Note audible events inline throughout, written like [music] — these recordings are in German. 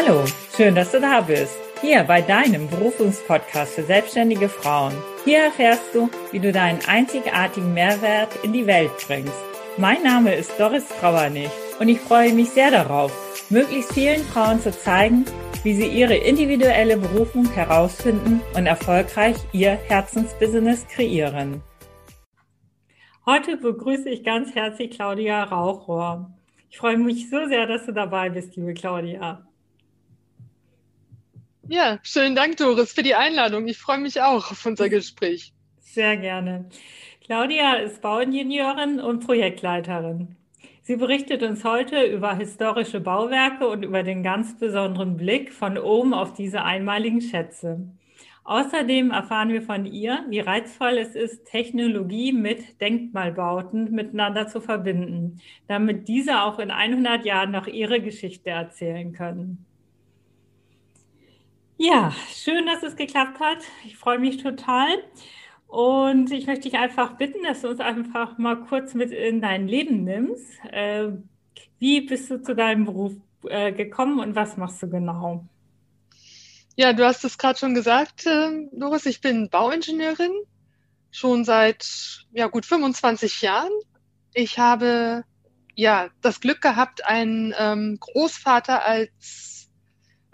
Hallo, schön, dass du da bist. Hier bei deinem Berufungspodcast für selbstständige Frauen. Hier erfährst du, wie du deinen einzigartigen Mehrwert in die Welt bringst. Mein Name ist Doris Trauernig und ich freue mich sehr darauf, möglichst vielen Frauen zu zeigen, wie sie ihre individuelle Berufung herausfinden und erfolgreich ihr Herzensbusiness kreieren. Heute begrüße ich ganz herzlich Claudia Rauchrohr. Ich freue mich so sehr, dass du dabei bist, liebe Claudia. Ja, schönen Dank, Doris, für die Einladung. Ich freue mich auch auf unser Gespräch. Sehr gerne. Claudia ist Bauingenieurin und Projektleiterin. Sie berichtet uns heute über historische Bauwerke und über den ganz besonderen Blick von oben auf diese einmaligen Schätze. Außerdem erfahren wir von ihr, wie reizvoll es ist, Technologie mit Denkmalbauten miteinander zu verbinden, damit diese auch in 100 Jahren noch ihre Geschichte erzählen können. Ja, schön, dass es geklappt hat. Ich freue mich total. Und ich möchte dich einfach bitten, dass du uns einfach mal kurz mit in dein Leben nimmst. Äh, wie bist du zu deinem Beruf äh, gekommen und was machst du genau? Ja, du hast es gerade schon gesagt, äh, Doris. Ich bin Bauingenieurin schon seit ja gut 25 Jahren. Ich habe ja das Glück gehabt, einen ähm, Großvater als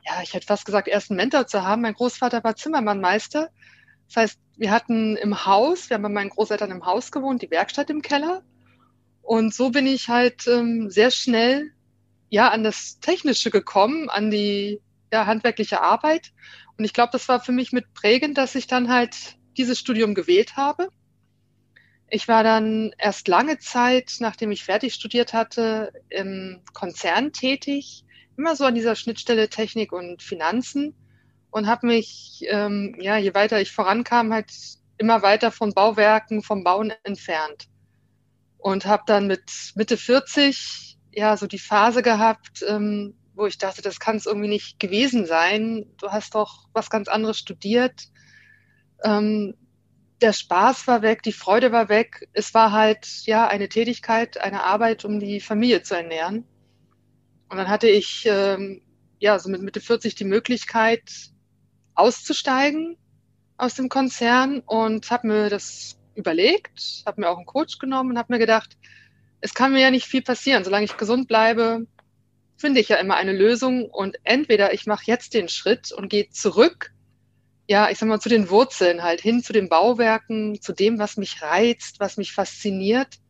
ja, ich hätte fast gesagt, ersten Mentor zu haben. Mein Großvater war Zimmermannmeister. Das heißt, wir hatten im Haus, wir haben bei meinen Großeltern im Haus gewohnt, die Werkstatt im Keller. Und so bin ich halt ähm, sehr schnell ja an das Technische gekommen, an die ja, handwerkliche Arbeit. Und ich glaube, das war für mich mit prägend, dass ich dann halt dieses Studium gewählt habe. Ich war dann erst lange Zeit, nachdem ich fertig studiert hatte, im Konzern tätig, immer so an dieser Schnittstelle Technik und Finanzen und habe mich, ähm, ja, je weiter ich vorankam, halt immer weiter von Bauwerken, vom Bauen entfernt. Und habe dann mit Mitte 40 ja so die Phase gehabt, ähm, wo ich dachte, das kann es irgendwie nicht gewesen sein. Du hast doch was ganz anderes studiert. Ähm, der Spaß war weg, die Freude war weg. Es war halt ja eine Tätigkeit, eine Arbeit, um die Familie zu ernähren. Und dann hatte ich ähm, ja so mit Mitte 40 die Möglichkeit auszusteigen aus dem Konzern und habe mir das überlegt, habe mir auch einen Coach genommen und habe mir gedacht, es kann mir ja nicht viel passieren, solange ich gesund bleibe, finde ich ja immer eine Lösung. Und entweder ich mache jetzt den Schritt und gehe zurück, ja, ich sag mal zu den Wurzeln halt hin zu den Bauwerken, zu dem, was mich reizt, was mich fasziniert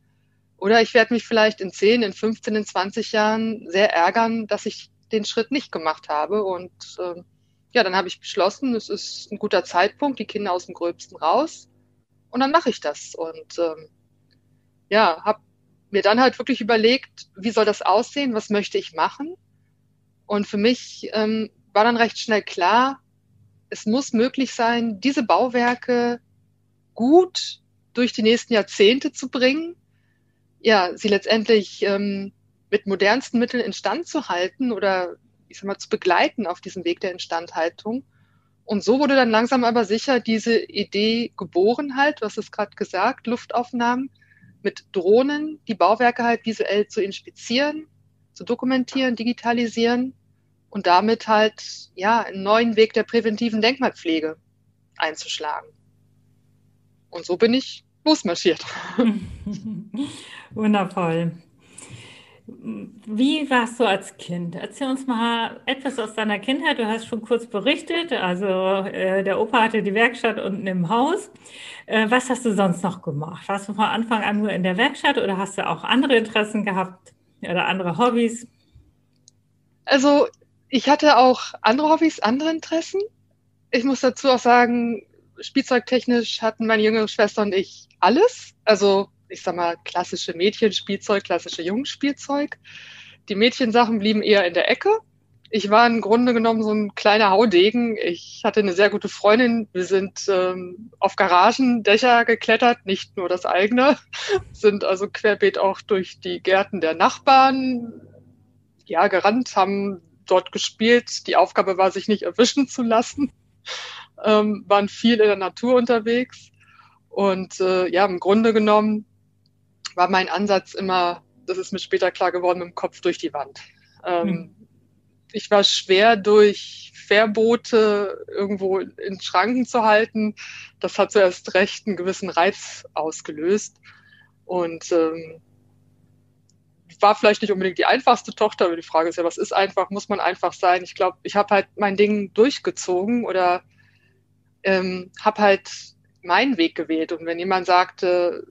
oder ich werde mich vielleicht in 10, in 15, in 20 Jahren sehr ärgern, dass ich den Schritt nicht gemacht habe. Und äh, ja, dann habe ich beschlossen, es ist ein guter Zeitpunkt, die Kinder aus dem Gröbsten raus. Und dann mache ich das. Und ähm, ja, habe mir dann halt wirklich überlegt, wie soll das aussehen, was möchte ich machen. Und für mich ähm, war dann recht schnell klar, es muss möglich sein, diese Bauwerke gut durch die nächsten Jahrzehnte zu bringen ja, sie letztendlich ähm, mit modernsten Mitteln instand zu halten oder ich sag mal zu begleiten auf diesem Weg der Instandhaltung. Und so wurde dann langsam aber sicher diese Idee geboren halt, hast es gerade gesagt, Luftaufnahmen mit Drohnen, die Bauwerke halt visuell zu inspizieren, zu dokumentieren, digitalisieren und damit halt ja einen neuen Weg der präventiven Denkmalpflege einzuschlagen. Und so bin ich losmarschiert. [laughs] Wundervoll. Wie warst du als Kind? Erzähl uns mal etwas aus deiner Kindheit. Du hast schon kurz berichtet, also äh, der Opa hatte die Werkstatt unten im Haus. Äh, was hast du sonst noch gemacht? Warst du von Anfang an nur in der Werkstatt oder hast du auch andere Interessen gehabt oder andere Hobbys? Also ich hatte auch andere Hobbys, andere Interessen. Ich muss dazu auch sagen, spielzeugtechnisch hatten meine jüngere Schwester und ich alles. Also ich sag mal, klassische Mädchenspielzeug, klassische Jungspielzeug. Die Mädchensachen blieben eher in der Ecke. Ich war im Grunde genommen so ein kleiner Haudegen. Ich hatte eine sehr gute Freundin. Wir sind ähm, auf Garagendächer geklettert, nicht nur das eigene, [laughs] sind also querbeet auch durch die Gärten der Nachbarn ja gerannt, haben dort gespielt. Die Aufgabe war, sich nicht erwischen zu lassen ähm, waren viel in der Natur unterwegs. Und äh, ja, im Grunde genommen war mein Ansatz immer, das ist mir später klar geworden, mit dem Kopf durch die Wand. Ähm, hm. ich war schwer durch Verbote irgendwo in Schranken zu halten. Das hat zuerst recht einen gewissen Reiz ausgelöst. Und ähm, war vielleicht nicht unbedingt die einfachste Tochter, aber die Frage ist ja, was ist einfach? Muss man einfach sein? Ich glaube, ich habe halt mein Ding durchgezogen oder ähm, habe halt meinen Weg gewählt. Und wenn jemand sagte,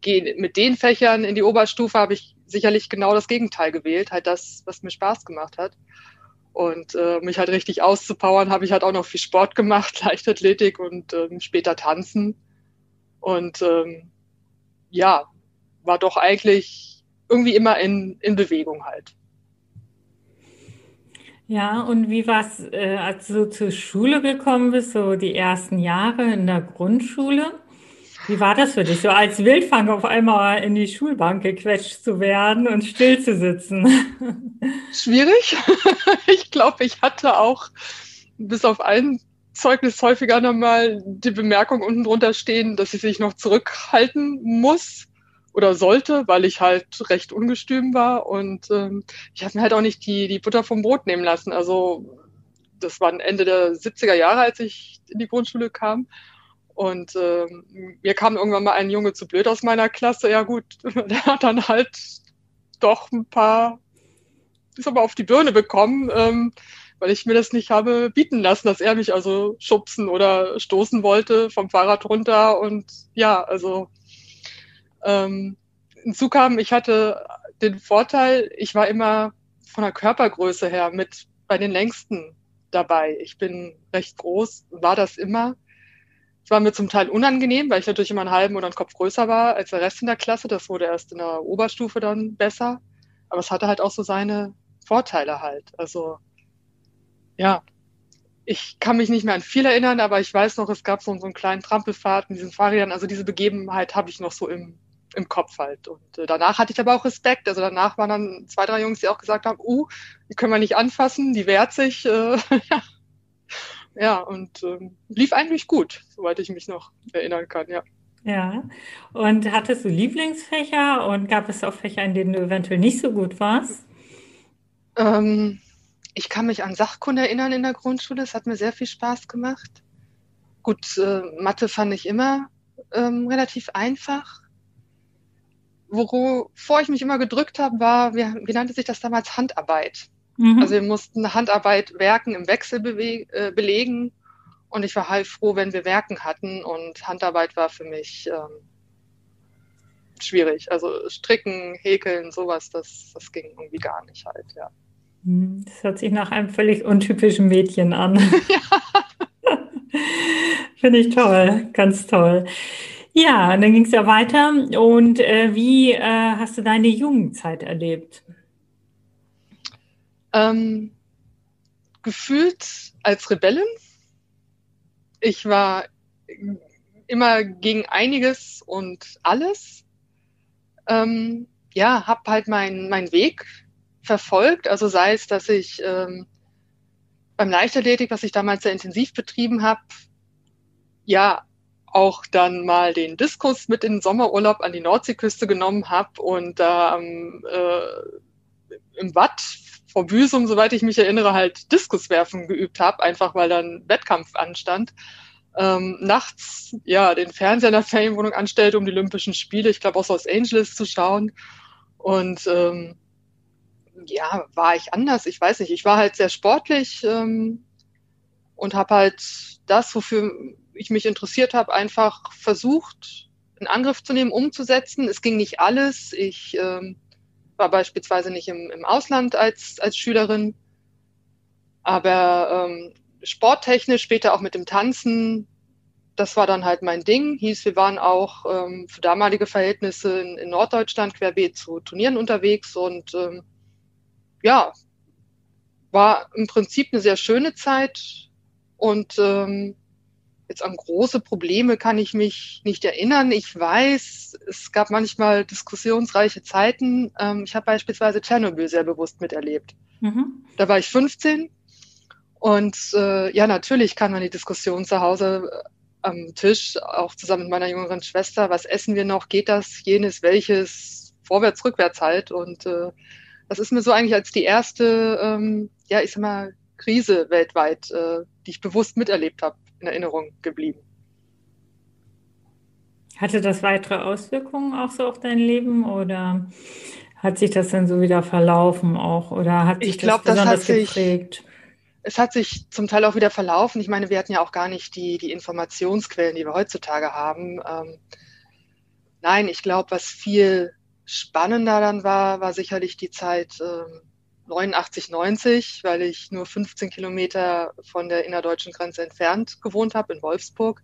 geh mit den Fächern in die Oberstufe, habe ich sicherlich genau das Gegenteil gewählt, halt das, was mir Spaß gemacht hat. Und äh, mich halt richtig auszupowern, habe ich halt auch noch viel Sport gemacht, [laughs] Leichtathletik und ähm, später Tanzen. Und ähm, ja, war doch eigentlich irgendwie immer in, in Bewegung halt. Ja, und wie war es, äh, als du zur Schule gekommen bist, so die ersten Jahre in der Grundschule? Wie war das für dich, so als Wildfang auf einmal in die Schulbank gequetscht zu werden und still zu sitzen? [laughs] Schwierig. [laughs] Ich glaube, ich hatte auch bis auf ein Zeugnis häufiger nochmal die Bemerkung unten drunter stehen, dass ich sich noch zurückhalten muss oder sollte, weil ich halt recht ungestüm war und ähm, ich habe mir halt auch nicht die, die Butter vom Brot nehmen lassen. Also das war Ende der 70er Jahre, als ich in die Grundschule kam. Und ähm, mir kam irgendwann mal ein Junge zu blöd aus meiner Klasse. Ja gut, [laughs] der hat dann halt doch ein paar, ist aber auf die Birne bekommen, ähm, weil ich mir das nicht habe bieten lassen, dass er mich also schubsen oder stoßen wollte vom Fahrrad runter. Und ja, also ähm, hinzu kam, ich hatte den Vorteil, ich war immer von der Körpergröße her mit bei den längsten dabei. Ich bin recht groß, war das immer. Es war mir zum Teil unangenehm, weil ich natürlich immer einen halben oder einen Kopf größer war als der Rest in der Klasse. Das wurde erst in der Oberstufe dann besser. Aber es hatte halt auch so seine Vorteile halt. Also ja, ich kann mich nicht mehr an viel erinnern, aber ich weiß noch, es gab so, so einen kleinen Trampelfahrt in diesen Fahrrädern. Also diese Begebenheit habe ich noch so im, im Kopf halt. Und äh, danach hatte ich aber auch Respekt. Also danach waren dann zwei, drei Jungs, die auch gesagt haben, uh, die können wir nicht anfassen, die wehrt sich. [laughs] Äh, ja. ja, und ähm, lief eigentlich gut, soweit ich mich noch erinnern kann, ja. Ja, und hattest du Lieblingsfächer und gab es auch Fächer, in denen du eventuell nicht so gut warst? Ähm, ich kann mich an Sachkunde erinnern in der Grundschule. Es hat mir sehr viel Spaß gemacht. Gut, äh, Mathe fand ich immer ähm, relativ einfach wovor ich mich immer gedrückt habe, war, wie, wie nannte sich das damals, Handarbeit. Mhm. Also wir mussten Handarbeit Werken im Wechsel äh, belegen und ich war halb froh, wenn wir Werken hatten und Handarbeit war für mich ähm, schwierig. Also stricken, häkeln, sowas, das, das ging irgendwie gar nicht halt, ja. Mhm. Das hört sich nach einem völlig untypischen Mädchen an. Ja. [laughs] [laughs] Finde ich toll, ganz toll. Ja, dann ging es ja weiter. Und äh, wie äh, hast du deine Jugendzeit erlebt? Ähm, gefühlt als Rebellin. Ich war immer gegen einiges und alles. Ähm, ja, habe halt meinen mein Weg verfolgt. Also sei es, dass ich ähm, beim Leichtathletik, was ich damals sehr intensiv betrieben habe, ja, auch dann mal den Diskus mit in den Sommerurlaub an die Nordseeküste genommen habe und da ähm, äh, im Watt vor Büsum, soweit ich mich erinnere, halt Diskuswerfen geübt habe, einfach weil dann Wettkampf anstand. Ähm, nachts ja den Fernseher in der Ferienwohnung anstellte, um die Olympischen Spiele, ich glaube aus Los Angeles zu schauen. Und ähm, ja, war ich anders? Ich weiß nicht. Ich war halt sehr sportlich ähm, und habe halt das, wofür ich mich interessiert habe, einfach versucht, in Angriff zu nehmen, umzusetzen. Es ging nicht alles. Ich ähm, war beispielsweise nicht im, im Ausland als, als Schülerin, aber ähm, sporttechnisch, später auch mit dem Tanzen, das war dann halt mein Ding. Hieß, wir waren auch ähm, für damalige Verhältnisse in, in, Norddeutschland querbeet zu Turnieren unterwegs und ähm, ja, war im Prinzip eine sehr schöne Zeit und ähm, Jetzt an große Probleme kann ich mich nicht erinnern. Ich weiß, es gab manchmal diskussionsreiche Zeiten. Ähm, ich habe beispielsweise Tschernobyl sehr bewusst miterlebt. Mhm. Da war ich 15 und äh, ja, natürlich kann man die Diskussion zu Hause äh, am Tisch, auch zusammen mit meiner jüngeren Schwester, was essen wir noch, geht das, jenes, welches, vorwärts, rückwärts halt. Und äh, das ist mir so eigentlich als die erste, ähm, ja, ich sag mal, Krise weltweit, äh, die ich bewusst miterlebt habe, in Erinnerung geblieben. Hatte das weitere Auswirkungen auch so auf dein Leben oder hat sich das dann so wieder verlaufen auch oder hat sich ich glaub, das besonders das sich, geprägt? Es hat sich zum Teil auch wieder verlaufen. Ich meine, wir hatten ja auch gar nicht die, die Informationsquellen, die wir heutzutage haben. Ähm, nein, ich glaube, was viel spannender dann war, war sicherlich die Zeit ähm, 89, 90, weil ich nur 15 Kilometer von der innerdeutschen Grenze entfernt gewohnt habe, in Wolfsburg.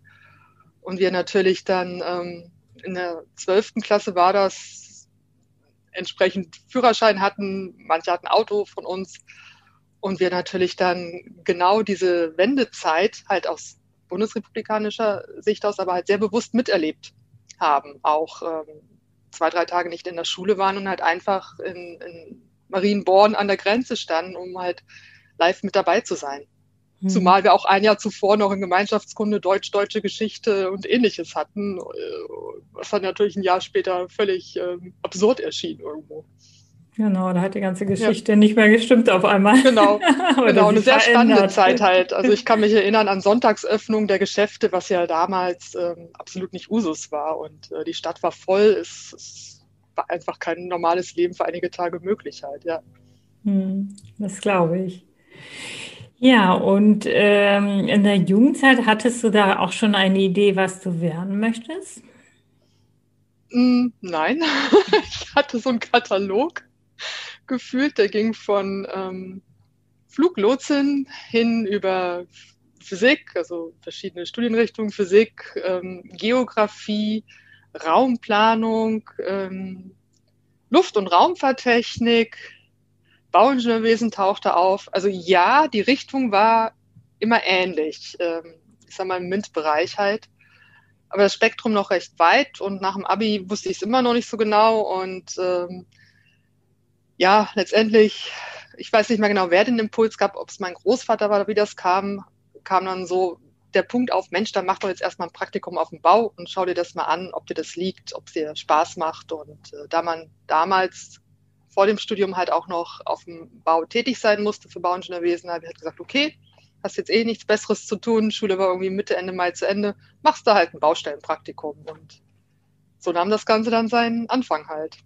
Und wir natürlich dann ähm, in der zwölften Klasse war das entsprechend Führerschein hatten, manche hatten Auto von uns und wir natürlich dann genau diese Wendezeit halt aus bundesrepublikanischer Sicht aus, aber halt sehr bewusst miterlebt haben. Auch ähm, zwei, drei Tage nicht in der Schule waren und halt einfach in, in Marienborn an der Grenze standen, um halt live mit dabei zu sein. Mhm. Zumal wir auch ein Jahr zuvor noch in Gemeinschaftskunde Deutsch-Deutsche Geschichte und ähnliches hatten, äh, was dann natürlich ein Jahr später völlig ähm, absurd erschien irgendwo. Genau, da hat die ganze Geschichte ja. nicht mehr gestimmt auf einmal. Genau, [laughs] genau eine sehr spannende Zeit halt. Also ich kann mich erinnern an Sonntagsöffnung der Geschäfte, was ja damals ähm, absolut nicht Usus war. Und äh, die Stadt war voll, es, es, war einfach kein normales Leben für einige Tage möglich halt, ja. Hm, das glaube ich. Ja, und ähm, in der Jugendzeit hattest du da auch schon eine Idee, was du werden möchtest? Mm, nein, [laughs] ich hatte so einen Katalog gefühlt, der ging von ähm, Fluglotsin hin über Physik, also verschiedene Studienrichtungen, Physik, ähm, Geografie, Raumplanung, ähm, Luft- und Raumfahrttechnik, Bauingenieurwesen tauchte auf. Also ja, die Richtung war immer ähnlich. Ähm, ich sag mal im MINT-Bereich halt. Aber das Spektrum noch recht weit und nach dem Abi wusste ich es immer noch nicht so genau. Und ähm, ja, letztendlich, ich weiß nicht mehr genau, wer den Impuls gab, ob es mein Großvater war wie das kam, kam dann so der Punkt auf, Mensch, dann mach doch jetzt erstmal ein Praktikum auf dem Bau und schau dir das mal an, ob dir das liegt, ob es dir Spaß macht. Und äh, da man damals vor dem Studium halt auch noch auf dem Bau tätig sein musste für Bauingenieurwesen, habe ich halt gesagt, okay, hast jetzt eh nichts Besseres zu tun, Schule war irgendwie Mitte, Ende Mai zu Ende, machst da halt ein Baustellenpraktikum. Und so nahm das Ganze dann seinen Anfang halt.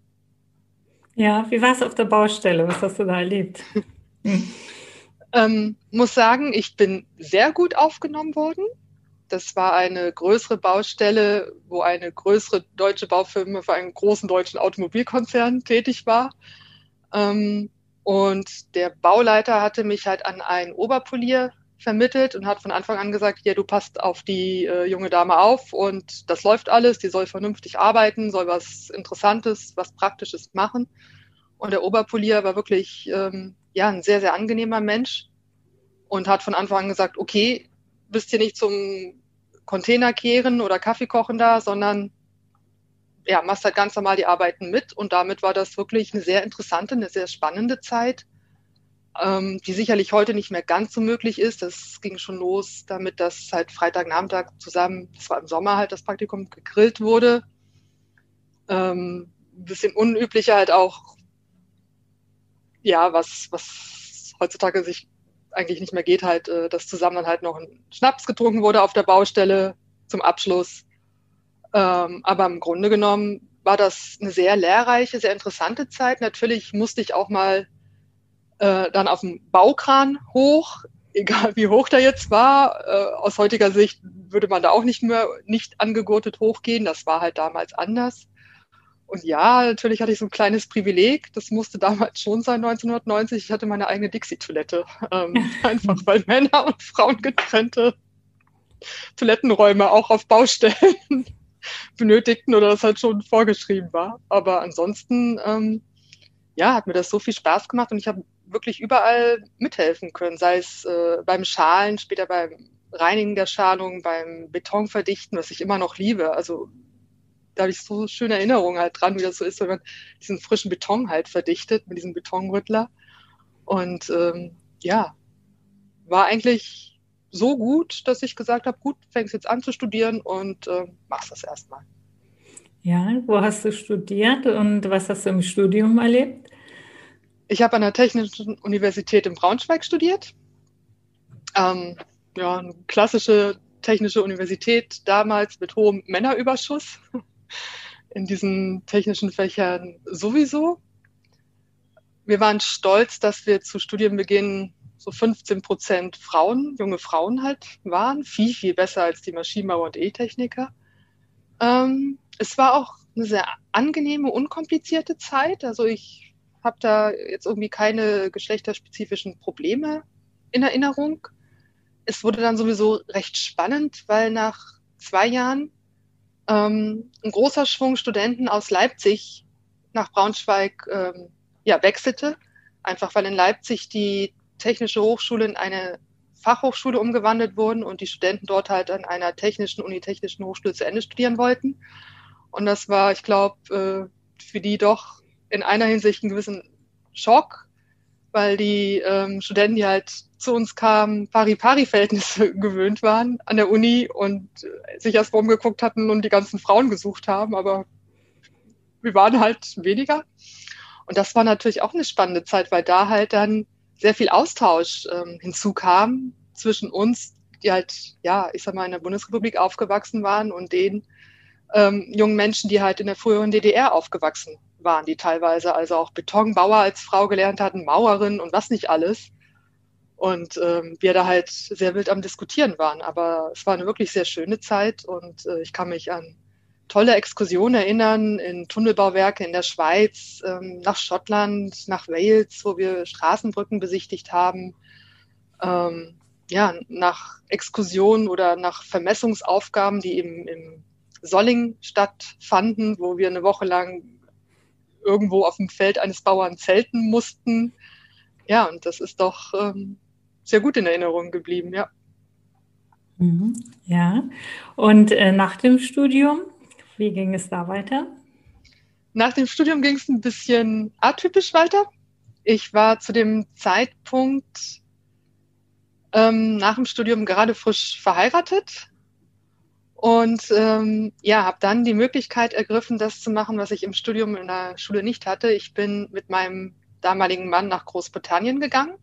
Ja, wie war es auf der Baustelle? Was hast du da erlebt? [laughs] Hm. Ähm, muss sagen, ich bin sehr gut aufgenommen worden. Das war eine größere Baustelle, wo eine größere deutsche Baufirma für einen großen deutschen Automobilkonzern tätig war. Ähm, und der Bauleiter hatte mich halt an einen Oberpolier vermittelt und hat von Anfang an gesagt, ja, du passt auf die äh, junge Dame auf und das läuft alles, die soll vernünftig arbeiten, soll was Interessantes, was Praktisches machen. Und der Oberpolier war wirklich ähm, ja ein sehr, sehr angenehmer Mensch und hat von Anfang an gesagt, okay, bist hier nicht zum Container kehren oder Kaffee kochen da, sondern ja, machst halt ganz normal die Arbeiten mit. Und damit war das wirklich eine sehr interessante, eine sehr spannende Zeit, ähm, die sicherlich heute nicht mehr ganz so möglich ist. Das ging schon los damit, dass halt Freitagnachmittag zusammen, das war im Sommer halt das Praktikum, gegrillt wurde. Ähm, bisschen unüblicher halt auch, ja, was, was heutzutage sich eigentlich nicht mehr geht, halt, äh, dass zusammen dann halt noch ein Schnaps getrunken wurde auf der Baustelle zum Abschluss. Ähm, aber im Grunde genommen war das eine sehr lehrreiche, sehr interessante Zeit. Natürlich musste ich auch mal äh, dann auf dem Baukran hoch, [laughs] egal wie hoch der jetzt war. Äh, aus heutiger Sicht würde man da auch nicht mehr nicht angegurtet hochgehen. Das war halt damals anders. Und ja, natürlich hatte ich so ein kleines Privileg. Das musste damals schon sein, 1990. Ich hatte meine eigene Dixie-Toilette. Ähm, [laughs] einfach weil Männer und Frauen getrennte Toilettenräume auch auf Baustellen [laughs] benötigten oder das halt schon vorgeschrieben war. Aber ansonsten, ähm, ja, hat mir das so viel Spaß gemacht und ich habe wirklich überall mithelfen können, sei es äh, beim Schalen, später beim Reinigen der Schalung, beim Betonverdichten, was ich immer noch liebe. Also da habe ich so schöne Erinnerungen halt dran, wie das so ist, wenn man diesen frischen Beton halt verdichtet mit diesem Betonrüttler. Und ähm, ja, war eigentlich so gut, dass ich gesagt habe, gut, fängst jetzt an zu studieren und äh, machst das erstmal. Ja, wo hast du studiert und was hast du im Studium erlebt? ich habe an der Technischen Universität in Braunschweig studiert. Ähm, ja, eine klassische technische Universität damals mit hohem Männerüberschuss. In diesen technischen Fächern sowieso. Wir waren stolz, dass wir zu Studienbeginn so 15 Prozent Frauen, junge Frauen halt waren. Viel, viel besser als die Maschinenbauer und E-Techniker. Ähm, es war auch eine sehr angenehme, unkomplizierte Zeit. Also ich habe da jetzt irgendwie keine geschlechterspezifischen Probleme in Erinnerung. Es wurde dann sowieso recht spannend, weil nach zwei Jahren ähm, ein großer Schwung Studenten aus Leipzig nach Braunschweig ähm, ja, wechselte, einfach weil in Leipzig die Technische Hochschule in eine Fachhochschule umgewandelt wurden und die Studenten dort halt an einer technischen, unitechnischen Hochschule zu Ende studieren wollten. Und das war, ich glaube, äh, für die doch in einer Hinsicht einen gewissen Schock, weil die ähm, Studenten, die halt zu uns kamen, Pari-Pari-Verhältnisse [laughs] gewöhnt waren an der Uni und sich erst mal umgeguckt hatten und die ganzen Frauen gesucht haben, aber wir waren halt weniger. Und das war natürlich auch eine spannende Zeit, weil da halt dann sehr viel Austausch ähm, hinzukam zwischen uns, die halt, ja, ich sag mal, in der Bundesrepublik aufgewachsen waren und den ähm, jungen Menschen, die halt in der früheren DDR aufgewachsen waren die teilweise, also auch Betonbauer als Frau gelernt hatten, Mauerin und was nicht alles. Und ähm, wir da halt sehr wild am Diskutieren waren. Aber es war eine wirklich sehr schöne Zeit und äh, ich kann mich an tolle Exkursionen erinnern in Tunnelbauwerke in der Schweiz, ähm, nach Schottland, nach Wales, wo wir Straßenbrücken besichtigt haben. Ähm, ja, nach Exkursionen oder nach Vermessungsaufgaben, die im, im Solling stattfanden, wo wir eine Woche lang irgendwo auf dem Feld eines Bauern zelten mussten. Ja, und das ist doch ähm, sehr gut in Erinnerung geblieben, ja. Mhm, ja, und äh, nach dem Studium, wie ging es da weiter? Nach dem Studium ging es ein bisschen atypisch weiter. Ich war zu dem Zeitpunkt ähm, nach dem Studium gerade frisch verheiratet und ähm, ja, habe dann die Möglichkeit ergriffen, das zu machen, was ich im Studium in der Schule nicht hatte. Ich bin mit meinem damaligen Mann nach Großbritannien gegangen.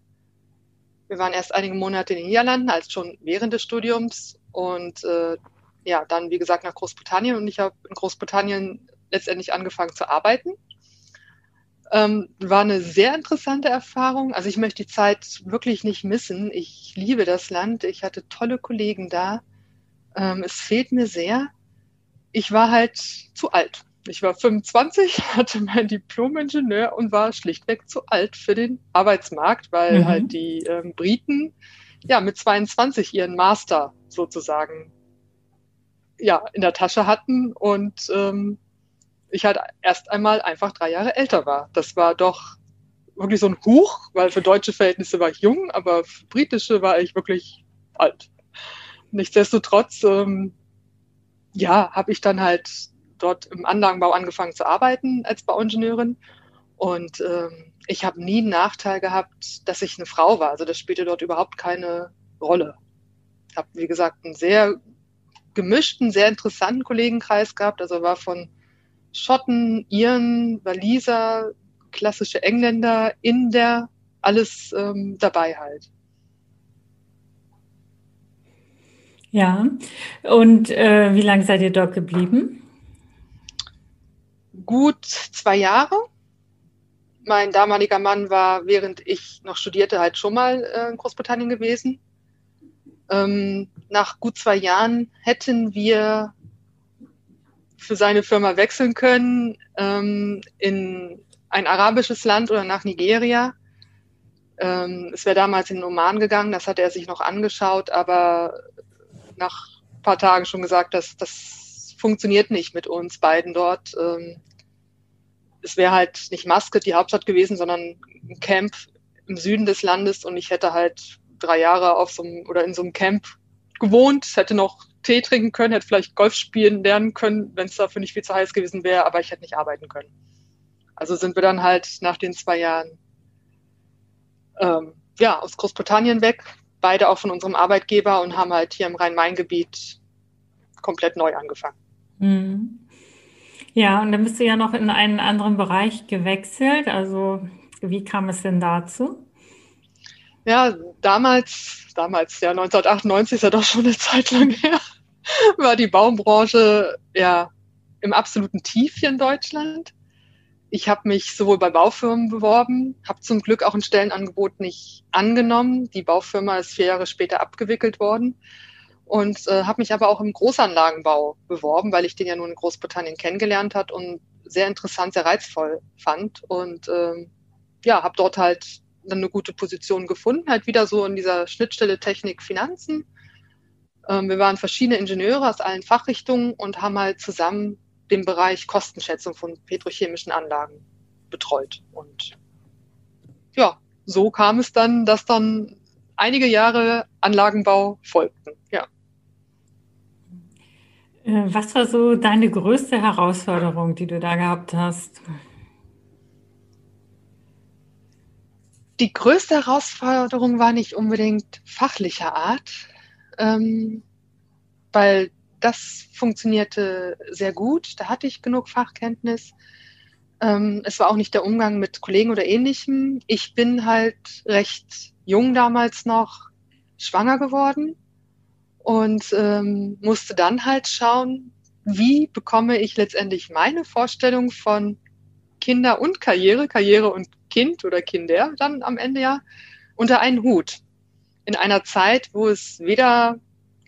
Wir waren erst einige Monate in den Niederlanden, als schon während des Studiums. Und äh, ja, dann, wie gesagt, nach Großbritannien. Und ich habe in Großbritannien letztendlich angefangen zu arbeiten. Ähm, war eine sehr interessante Erfahrung. Also ich möchte die Zeit wirklich nicht missen. Ich liebe das Land. Ich hatte tolle Kollegen da. Ähm, es fehlt mir sehr. Ich war halt zu alt. Ich war 25, [laughs] hatte mein Diplom-Ingenieur und war schlichtweg zu alt für den Arbeitsmarkt, weil mhm. halt die ähm, Briten ja mit 22 ihren Master sozusagen ja in der Tasche hatten und ähm, ich halt erst einmal einfach drei Jahre älter war. Das war doch wirklich so ein Huch, weil für deutsche Verhältnisse war ich jung, aber für britische war ich wirklich alt. Nichtsdestotrotz, ähm, ja, habe ich dann halt dort im Anlagenbau angefangen zu arbeiten als Bauingenieurin. Und ähm, ich habe nie einen Nachteil gehabt, dass ich eine Frau war. Also das spielte dort überhaupt keine Rolle. Ich habe, wie gesagt, einen sehr gemischten, sehr interessanten Kollegenkreis gehabt. Also war von Schotten, Iren, Waliser, klassische Engländer, Inder, alles ähm, dabei halt. Ja, und äh, wie lange seid ihr dort geblieben? Gut zwei Jahre. Mein damaliger Mann war, während ich noch studierte, halt schon mal äh, in Großbritannien gewesen. Ähm, nach gut zwei Jahren hätten wir für seine Firma wechseln können ähm, in ein arabisches Land oder nach Nigeria. Ähm, es wäre damals in Oman gegangen, das hat er sich noch angeschaut, aber nach ein paar Tagen schon gesagt, dass das funktioniert nicht mit uns beiden dort. Ähm, es wäre halt nicht Muscat die Hauptstadt gewesen, sondern ein Camp im Süden des Landes und ich hätte halt drei Jahre auf so einem oder in so einem Camp gewohnt, hätte noch Tee trinken können, hätte vielleicht Golf spielen lernen können, wenn es dafür nicht viel zu heiß gewesen wäre, aber ich hätte nicht arbeiten können. Also sind wir dann halt nach den zwei Jahren ähm, ja aus Großbritannien weg, beide auch von unserem Arbeitgeber und haben halt hier im Rhein-Main-Gebiet komplett neu angefangen. Mhm. Ja, und dann bist du ja noch in einen anderen Bereich gewechselt. Also Wie kam es denn dazu? Ja, damals, damals, ja, 1998 ist ja doch schon eine Zeit lang her, [laughs] war die Baumbranche ja im absoluten Tief hier in Deutschland. Ich habe mich sowohl bei Baufirmen beworben, habe zum Glück auch ein Stellenangebot nicht angenommen. Die Baufirma ist vier Jahre später abgewickelt worden und äh, habe mich aber auch im Großanlagenbau beworben, weil ich den ja nur in Großbritannien kennengelernt hat und sehr interessant, sehr reizvoll fand und ähm, ja, habe dort halt dann eine gute Position gefunden, halt wieder so in dieser Schnittstelle Technik Finanzen. Ähm, wir waren verschiedene Ingenieure aus allen Fachrichtungen und haben halt zusammen den Bereich Kostenschätzung von petrochemischen Anlagen betreut. Und ja, so kam es dann, dass dann einige Jahre Anlagenbau folgten. Ja. Äh, was war so deine größte Herausforderung, die du da gehabt hast? Die größte Herausforderung war nicht unbedingt fachlicher Art, ähm, weil das funktionierte sehr gut. Da hatte ich genug Fachkenntnis. Ähm, es war auch nicht der Umgang mit Kollegen oder ähnlichem. Ich bin halt recht jung damals noch schwanger geworden und ähm, musste dann halt schauen, wie bekomme ich letztendlich meine Vorstellung von Kinder und Karriere, Karriere und Kind oder Kinder dann am Ende ja unter einen Hut. In einer Zeit, wo es weder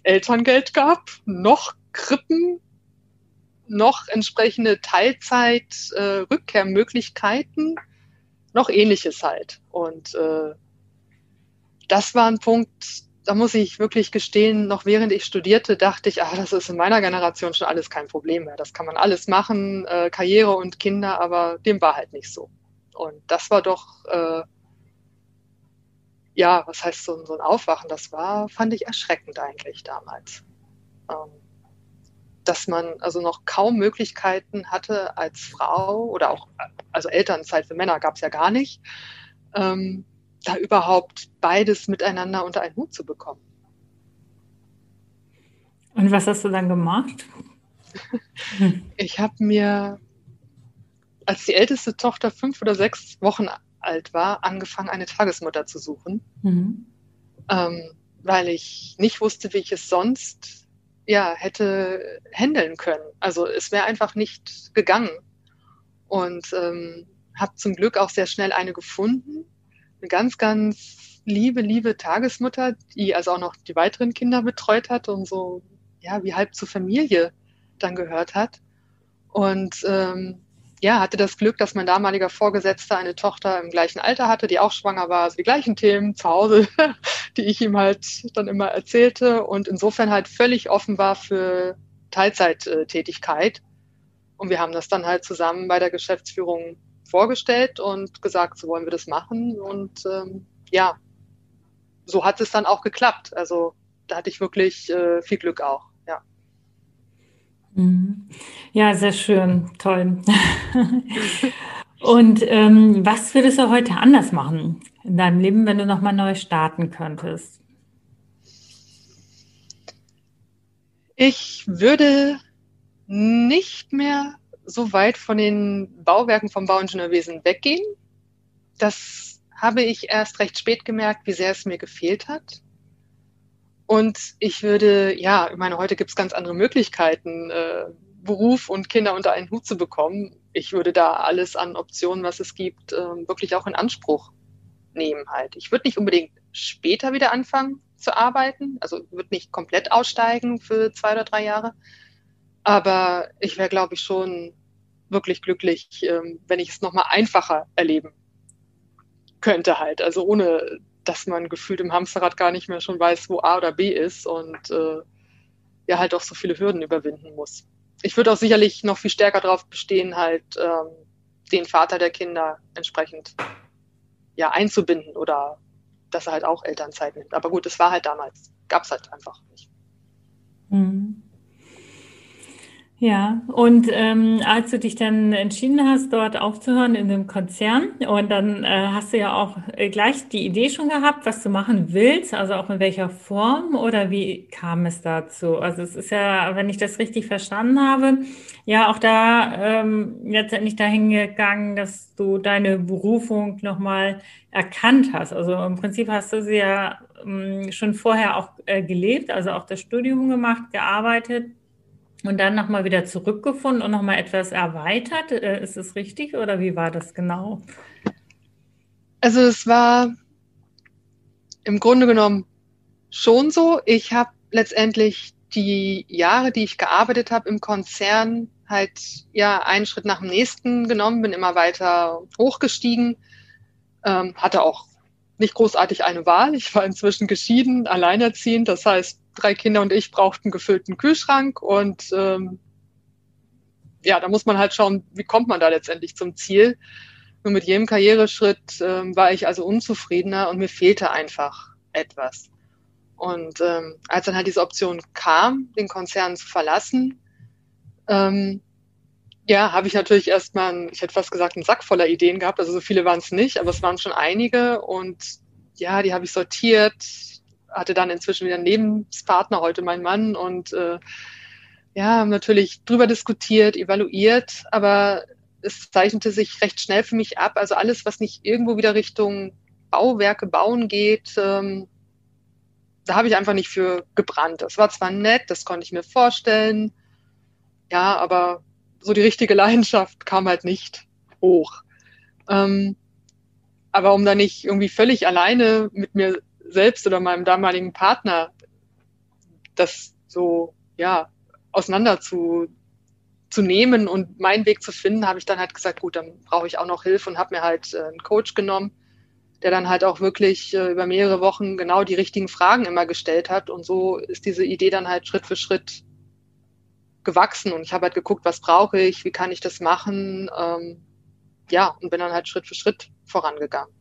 Elterngeld gab, noch Krippen, noch entsprechende Teilzeit-Rückkehrmöglichkeiten, äh, noch ähnliches halt. Und äh, das war ein Punkt, da muss ich wirklich gestehen, noch während ich studierte, dachte ich, ah, das ist in meiner Generation schon alles kein Problem mehr. Das kann man alles machen, äh, Karriere und Kinder, aber dem war halt nicht so. Und das war doch äh, ja, was heißt so, so ein Aufwachen? Das war, fand ich erschreckend eigentlich damals. Ähm, dass man also noch kaum Möglichkeiten hatte als Frau oder auch, also Elternzeit für Männer gab es ja gar nicht, ähm, da überhaupt beides miteinander unter einen Hut zu bekommen. Und was hast du dann gemacht? [laughs] ich habe mir, als die älteste Tochter fünf oder sechs Wochen alt war, angefangen, eine Tagesmutter zu suchen, mhm. ähm, weil ich nicht wusste, wie ich es sonst ja, hätte handeln können. Also es wäre einfach nicht gegangen. Und ähm, habe zum Glück auch sehr schnell eine gefunden. Eine ganz, ganz liebe, liebe Tagesmutter, die also auch noch die weiteren Kinder betreut hat und so, ja, wie halb zur Familie dann gehört hat. Und ähm, ja, hatte das Glück, dass mein damaliger Vorgesetzter eine Tochter im gleichen Alter hatte, die auch schwanger war, also die gleichen Themen zu Hause, [laughs] die ich ihm halt dann immer erzählte und insofern halt völlig offen war für Teilzeittätigkeit. Und wir haben das dann halt zusammen bei der Geschäftsführung vorgestellt und gesagt, so wollen wir das machen. Und ähm, ja, so hat es dann auch geklappt. Also da hatte ich wirklich äh, viel Glück auch. Mhm. Ja, sehr schön, toll. [laughs] Und ähm, was würdest du heute anders machen in deinem Leben, wenn du nochmal neu starten könntest? Ich würde nicht mehr so weit von den Bauwerken vom Bauingenieurwesen weggehen. Das habe ich erst recht spät gemerkt, wie sehr es mir gefehlt hat. Und ich würde, ja, ich meine, heute gibt es ganz andere Möglichkeiten, äh, Beruf und Kinder unter einen Hut zu bekommen. Ich würde da alles an Optionen, was es gibt, äh, wirklich auch in Anspruch nehmen halt. Ich würde nicht unbedingt später wieder anfangen zu arbeiten, also würde nicht komplett aussteigen für zwei oder drei Jahre. Aber ich wäre, glaube ich, schon wirklich glücklich, ähm, wenn ich es nochmal einfacher erleben könnte halt. Also ohne dass man gefühlt im Hamsterrad gar nicht mehr schon weiß, wo A oder B ist und äh, ja halt auch so viele Hürden überwinden muss. Ich würde auch sicherlich noch viel stärker darauf bestehen, halt ähm, den Vater der Kinder entsprechend ja einzubinden oder dass er halt auch Elternzeit nimmt. Aber gut, es war halt damals, gab es halt einfach nicht. Mhm. Ja, und ähm, als du dich dann entschieden hast, dort aufzuhören in dem Konzern, und dann äh, hast du ja auch äh, gleich die Idee schon gehabt, was du machen willst, also auch in welcher Form oder wie kam es dazu? Also es ist ja, wenn ich das richtig verstanden habe, ja auch da ähm, letztendlich dahin gegangen, dass du deine Berufung nochmal erkannt hast. Also im Prinzip hast du sie ja ähm, schon vorher auch äh, gelebt, also auch das Studium gemacht, gearbeitet und dann nochmal wieder zurückgefunden und nochmal etwas erweitert. Äh, ist es richtig oder wie war das genau? Also es war im Grunde genommen schon so. Ich habe letztendlich die Jahre, die ich gearbeitet habe im Konzern, halt ja einen Schritt nach dem nächsten genommen, bin immer weiter hochgestiegen, ähm, hatte auch nicht großartig eine Wahl. Ich war inzwischen geschieden, alleinerziehend. Das heißt, drei Kinder und ich brauchten gefüllten Kühlschrank und ähm, ja, da muss man halt schauen, wie kommt man da letztendlich zum Ziel. Nur mit jedem Karriereschritt ähm, war ich also unzufriedener und mir fehlte einfach etwas. Und ähm, als dann halt diese Option kam, den Konzern zu verlassen, ähm, ja, habe ich natürlich erstmal, einen, ich hätte fast gesagt, einen Sack voller Ideen gehabt. Also so viele waren es nicht, aber es waren schon einige. Und ja, die habe ich sortiert, hatte dann inzwischen wieder einen Lebenspartner, heute mein Mann. Und äh, ja, haben natürlich drüber diskutiert, evaluiert, aber es zeichnete sich recht schnell für mich ab. Also alles, was nicht irgendwo wieder Richtung Bauwerke bauen geht, ähm, da habe ich einfach nicht für gebrannt. Das war zwar nett, das konnte ich mir vorstellen, ja, aber so die richtige Leidenschaft kam halt nicht hoch. Ähm, aber um da nicht irgendwie völlig alleine mit mir selbst oder meinem damaligen Partner das so, ja, auseinander zu, zu nehmen und meinen Weg zu finden, habe ich dann halt gesagt, gut, dann brauche ich auch noch Hilfe und habe mir halt äh, einen Coach genommen, der dann halt auch wirklich äh, über mehrere Wochen genau die richtigen Fragen immer gestellt hat. Und so ist diese Idee dann halt Schritt für Schritt gewachsen und ich habe halt geguckt, was brauche ich, wie kann ich das machen, ähm, ja, und bin dann halt Schritt für Schritt vorangegangen.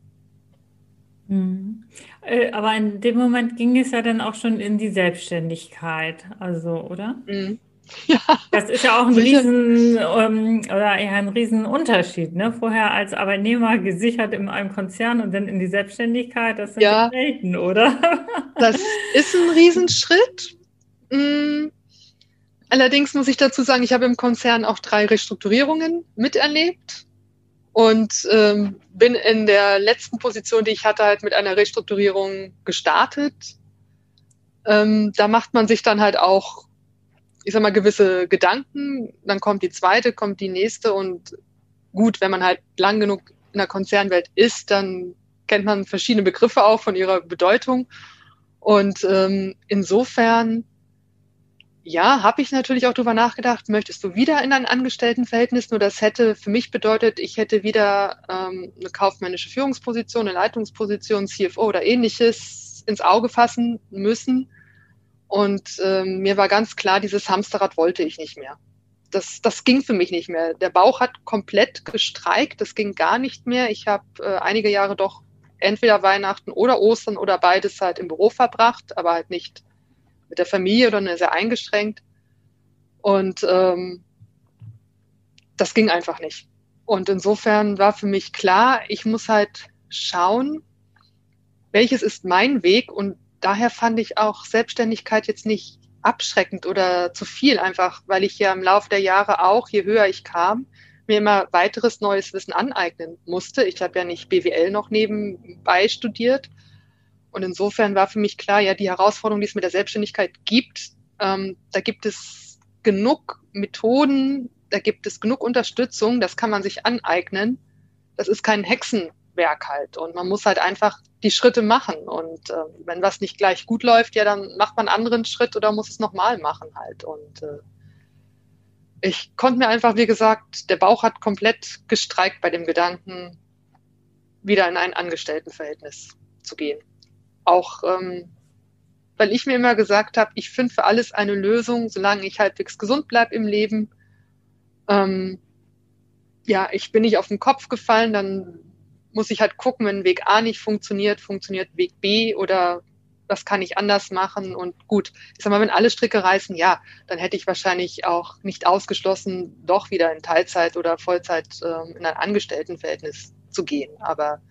Mhm. Äh, aber in dem Moment ging es ja dann auch schon in die Selbstständigkeit, also, oder? Mhm. Ja. Das ist ja auch ein riesen ähm, oder eher ein riesen Unterschied, ne? Vorher als Arbeitnehmer gesichert in einem Konzern und dann in die Selbstständigkeit, das sind ja Welten, oder? [laughs] Das ist ein Riesenschritt. Mhm. Allerdings muss ich dazu sagen, ich habe im Konzern auch drei Restrukturierungen miterlebt und ähm, bin in der letzten Position, die ich hatte, halt mit einer Restrukturierung gestartet. Ähm, da macht man sich dann halt auch, ich sag mal, gewisse Gedanken. Dann kommt die zweite, kommt die nächste und gut, wenn man halt lang genug in der Konzernwelt ist, dann kennt man verschiedene Begriffe auch von ihrer Bedeutung. Und ähm, insofern ja, habe ich natürlich auch drüber nachgedacht, möchtest du wieder in ein Angestelltenverhältnis? Nur das hätte für mich bedeutet, ich hätte wieder ähm, eine kaufmännische Führungsposition, eine Leitungsposition, CFO oder ähnliches ins Auge fassen müssen. Und ähm, mir war ganz klar, dieses Hamsterrad wollte ich nicht mehr. Das, das ging für mich nicht mehr. Der Bauch hat komplett gestreikt, das ging gar nicht mehr. Ich habe äh, einige Jahre doch entweder Weihnachten oder Ostern oder beides halt im Büro verbracht, aber halt nicht mit der Familie oder nur sehr eingeschränkt. Und ähm, das ging einfach nicht. Und insofern war für mich klar, ich muss halt schauen, welches ist mein Weg. Und daher fand ich auch Selbstständigkeit jetzt nicht abschreckend oder zu viel, einfach weil ich ja im Laufe der Jahre auch, je höher ich kam, mir immer weiteres neues Wissen aneignen musste. Ich habe ja nicht BWL noch nebenbei studiert, und insofern war für mich klar, ja, die Herausforderung, die es mit der Selbstständigkeit gibt, ähm, da gibt es genug Methoden, da gibt es genug Unterstützung, das kann man sich aneignen. Das ist kein Hexenwerk halt. Und man muss halt einfach die Schritte machen. Und äh, wenn was nicht gleich gut läuft, ja, dann macht man einen anderen Schritt oder muss es nochmal machen halt. Und äh, ich konnte mir einfach, wie gesagt, der Bauch hat komplett gestreikt bei dem Gedanken, wieder in ein Angestelltenverhältnis zu gehen. Auch ähm, weil ich mir immer gesagt habe, ich finde für alles eine Lösung, solange ich halbwegs gesund bleibe im Leben. Ähm, ja, ich bin nicht auf den Kopf gefallen, dann muss ich halt gucken, wenn Weg A nicht funktioniert, funktioniert Weg B oder was kann ich anders machen und gut, ich sag mal, wenn alle Stricke reißen, ja, dann hätte ich wahrscheinlich auch nicht ausgeschlossen, doch wieder in Teilzeit oder Vollzeit ähm, in ein Angestelltenverhältnis zu gehen. Aber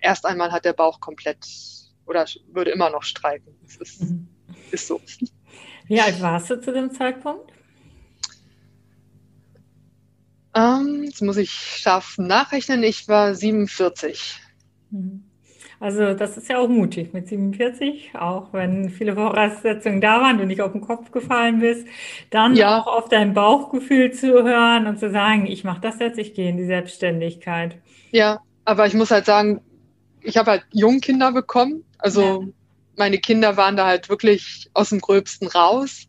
erst einmal hat der Bauch komplett oder würde immer noch streiken. Das ist, mhm. ist so. Wie alt warst du zu dem Zeitpunkt? Ähm, jetzt muss ich scharf nachrechnen. Ich war 47. Mhm. Also das ist ja auch mutig mit 47, auch wenn viele Voraussetzungen da waren, du nicht auf den Kopf gefallen bist, dann ja. auch auf dein Bauchgefühl zu hören und zu sagen, ich mache das jetzt, ich gehe in die Selbstständigkeit. Ja, aber ich muss halt sagen, ich habe halt Jungkinder bekommen. Also ja. meine Kinder waren da halt wirklich aus dem Gröbsten raus.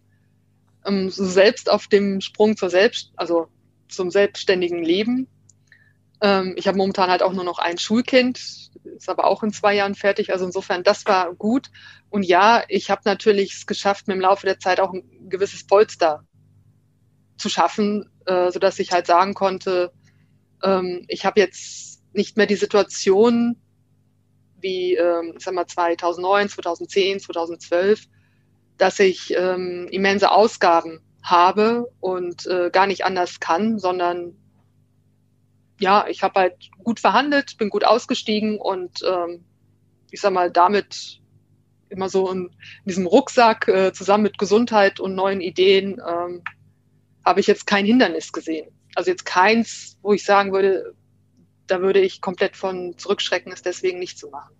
Ähm, so selbst auf dem Sprung zur Selbst, also zum selbstständigen Leben. Ähm, ich habe momentan halt auch nur noch ein Schulkind, ist aber auch in zwei Jahren fertig. Also insofern, das war gut. Und ja, ich habe natürlich es geschafft, mir im Laufe der Zeit auch ein gewisses Polster zu schaffen, äh, sodass ich halt sagen konnte, ähm, ich habe jetzt nicht mehr die Situation wie, ähm, sag mal, 2009, 2010, 2012, dass ich ähm, immense Ausgaben habe und äh, gar nicht anders kann, sondern ja, ich habe halt gut verhandelt, bin gut ausgestiegen und ähm, ich sag mal, damit immer so in, diesem Rucksack äh, zusammen mit Gesundheit und neuen Ideen ähm, habe ich jetzt kein Hindernis gesehen. Also jetzt keins, wo ich sagen würde, da würde ich komplett von zurückschrecken, es deswegen nicht zu machen.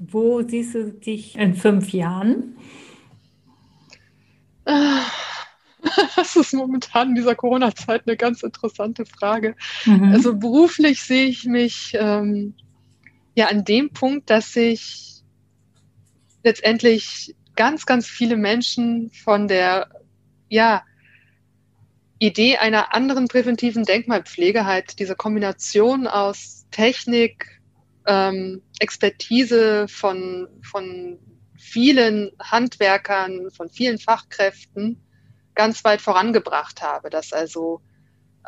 Wo siehst du dich in fünf Jahren? Ah [laughs] Das ist momentan in dieser Corona-Zeit eine ganz interessante Frage. Mhm. Also beruflich sehe ich mich ähm, ja an dem Punkt, dass ich letztendlich ganz, ganz viele Menschen von der ja, Idee einer anderen präventiven Denkmalpflege, halt diese Kombination aus Technik, ähm, Expertise von, von vielen Handwerkern, von vielen Fachkräften, ganz weit vorangebracht habe, dass also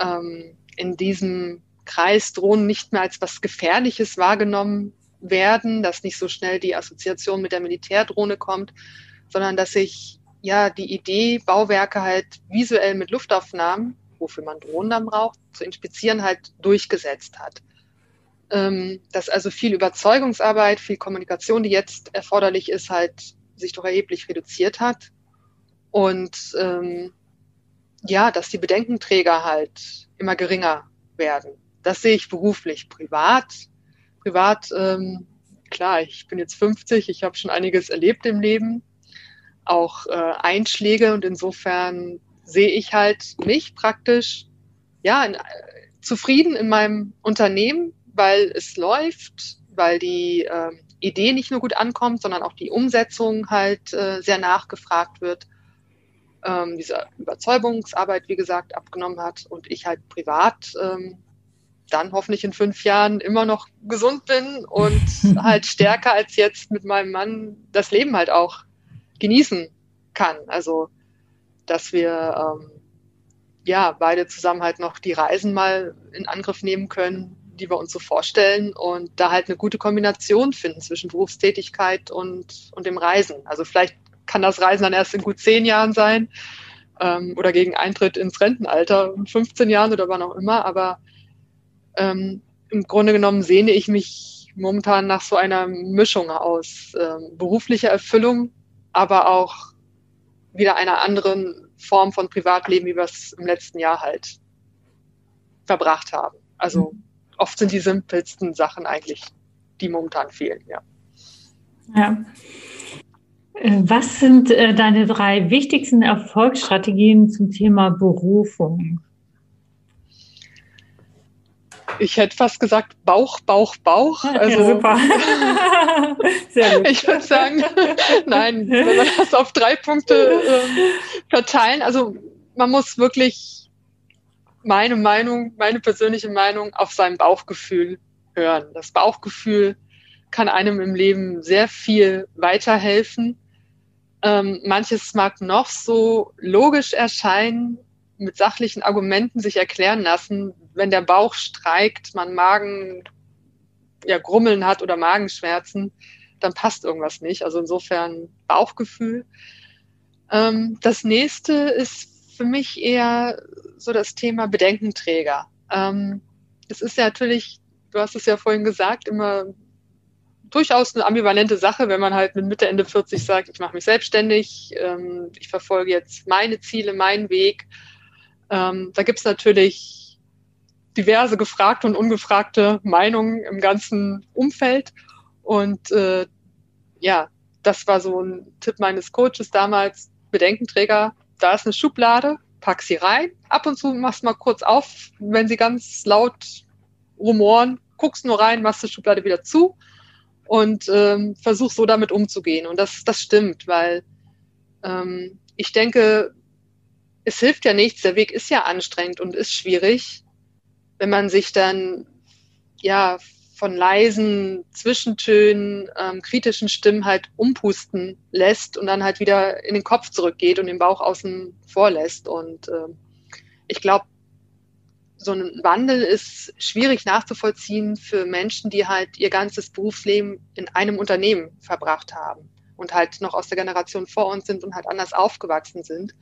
ähm, in diesem Kreis Drohnen nicht mehr als was Gefährliches wahrgenommen werden, dass nicht so schnell die Assoziation mit der Militärdrohne kommt, sondern dass sich ja die Idee, Bauwerke halt visuell mit Luftaufnahmen, wofür man Drohnen dann braucht, zu inspizieren, halt durchgesetzt hat. Ähm, dass also viel Überzeugungsarbeit, viel Kommunikation, die jetzt erforderlich ist, halt sich doch erheblich reduziert hat und ähm, ja, dass die Bedenkenträger halt immer geringer werden. Das sehe ich beruflich, privat. Privat, ähm, klar, ich bin jetzt 50, ich habe schon einiges erlebt im Leben, auch äh, Einschläge und insofern sehe ich halt mich praktisch ja in, äh, zufrieden in meinem Unternehmen, weil es läuft, weil die äh, Idee nicht nur gut ankommt, sondern auch die Umsetzung halt äh, sehr nachgefragt wird. Ähm, diese Überzeugungsarbeit, wie gesagt, abgenommen hat und ich halt privat ähm, dann hoffentlich in fünf Jahren immer noch gesund bin und [laughs] halt stärker als jetzt mit meinem Mann das Leben halt auch genießen kann. Also, dass wir ähm, ja beide zusammen halt noch die Reisen mal in Angriff nehmen können, die wir uns so vorstellen und da halt eine gute Kombination finden zwischen Berufstätigkeit und, und dem Reisen. Also vielleicht kann das Reisen dann erst in gut zehn Jahren sein ähm, oder gegen Eintritt ins Rentenalter in 15 Jahren oder wann auch immer. Aber ähm, im Grunde genommen sehne ich mich momentan nach so einer Mischung aus ähm, beruflicher Erfüllung, aber auch wieder einer anderen Form von Privatleben, wie wir es im letzten Jahr halt verbracht haben. Also mhm. oft sind die simpelsten Sachen eigentlich, die momentan fehlen, ja. Ja. Äh, was sind äh, deine drei wichtigsten Erfolgsstrategien zum Thema Berufung? Ich hätte fast gesagt Bauch, Bauch, Bauch. Also, ja, super. [laughs] Sehr gut. Ich würde sagen, [laughs] nein, wenn wir das auf drei Punkte äh, verteilen, also man muss wirklich meine Meinung, meine persönliche Meinung auf sein Bauchgefühl hören. Das Bauchgefühl kann einem im Leben sehr viel weiterhelfen. Ähm, manches mag noch so logisch erscheinen, mit sachlichen Argumenten sich erklären lassen, wenn der Bauch streikt, man Magen, ja, Grummeln hat oder Magenschmerzen, dann passt irgendwas nicht. Also insofern Bauchgefühl. Ähm, das nächste ist für mich eher so das Thema Bedenkenträger. Ähm, es ist ja natürlich, du hast es ja vorhin gesagt, immer durchaus eine ambivalente Sache, wenn man halt mit Mitte, Ende 40 sagt, ich mache mich selbstständig, ähm, ich verfolge jetzt meine Ziele, meinen Weg. Ähm, da gibt's natürlich diverse gefragte und ungefragte Meinungen im ganzen Umfeld. Und äh, ja, das war so ein Tipp meines Coaches damals, Bedenkenträger, da ist eine Schublade, pack sie rein. Ab und zu machst du mal kurz auf, wenn sie ganz laut rumoren, guckst nur rein, machst die Schublade wieder zu und ähm, versuch so damit umzugehen. Und das, das stimmt, weil ähm, ich denke, es hilft ja nichts, der Weg ist ja anstrengend und ist schwierig, wenn man sich dann ja von leisen Zwischentönen, ähm, kritischen Stimmen halt umpusten lässt und dann halt wieder in den Kopf zurückgeht und den Bauch außen vor lässt. Und ähm, ich glaube, so ein Wandel ist schwierig nachzuvollziehen für Menschen, die halt ihr ganzes Berufsleben in einem Unternehmen verbracht haben und halt noch aus der Generation vor uns sind und halt anders aufgewachsen sind.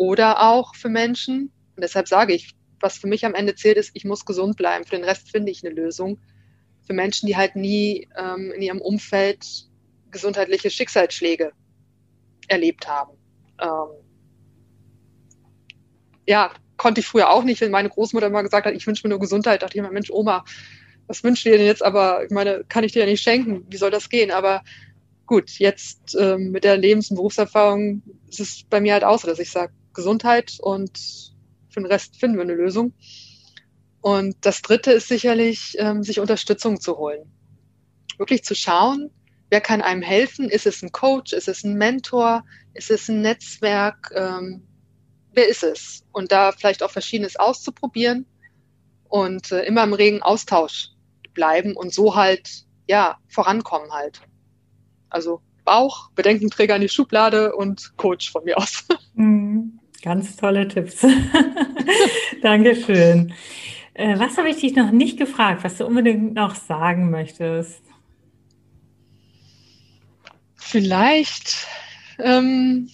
Oder auch für Menschen, und deshalb sage ich, was für mich am Ende zählt, ist, ich muss gesund bleiben. Für den Rest finde ich eine Lösung. Für Menschen, die halt nie ähm, in ihrem Umfeld gesundheitliche Schicksalsschläge erlebt haben. Ähm, ja, konnte ich früher auch nicht, wenn meine Großmutter immer gesagt hat, ich wünsche mir nur Gesundheit, dachte ich immer, Mensch, Oma, was wünschst du dir denn jetzt? Aber ich meine, kann ich dir ja nicht schenken. Wie soll das gehen? Aber gut, jetzt ähm, mit der Lebens- und Berufserfahrung ist es bei mir halt auch so, dass ich sage, Gesundheit und für den Rest finden wir eine Lösung. Und das Dritte ist sicherlich, ähm, sich Unterstützung zu holen. Wirklich zu schauen, wer kann einem helfen? Ist es ein Coach? Ist es ein Mentor? Ist es ein Netzwerk? Ähm, wer ist es? Und da vielleicht auch Verschiedenes auszuprobieren und äh, immer im regen Austausch bleiben und so halt, ja, vorankommen halt. Also Bauch, Bedenkenträger in die Schublade und Coach von mir aus. [laughs] Mhm. Ganz tolle Tipps. [laughs] Dankeschön. Äh, was habe ich dich noch nicht gefragt, was du unbedingt noch sagen möchtest? Vielleicht ähm,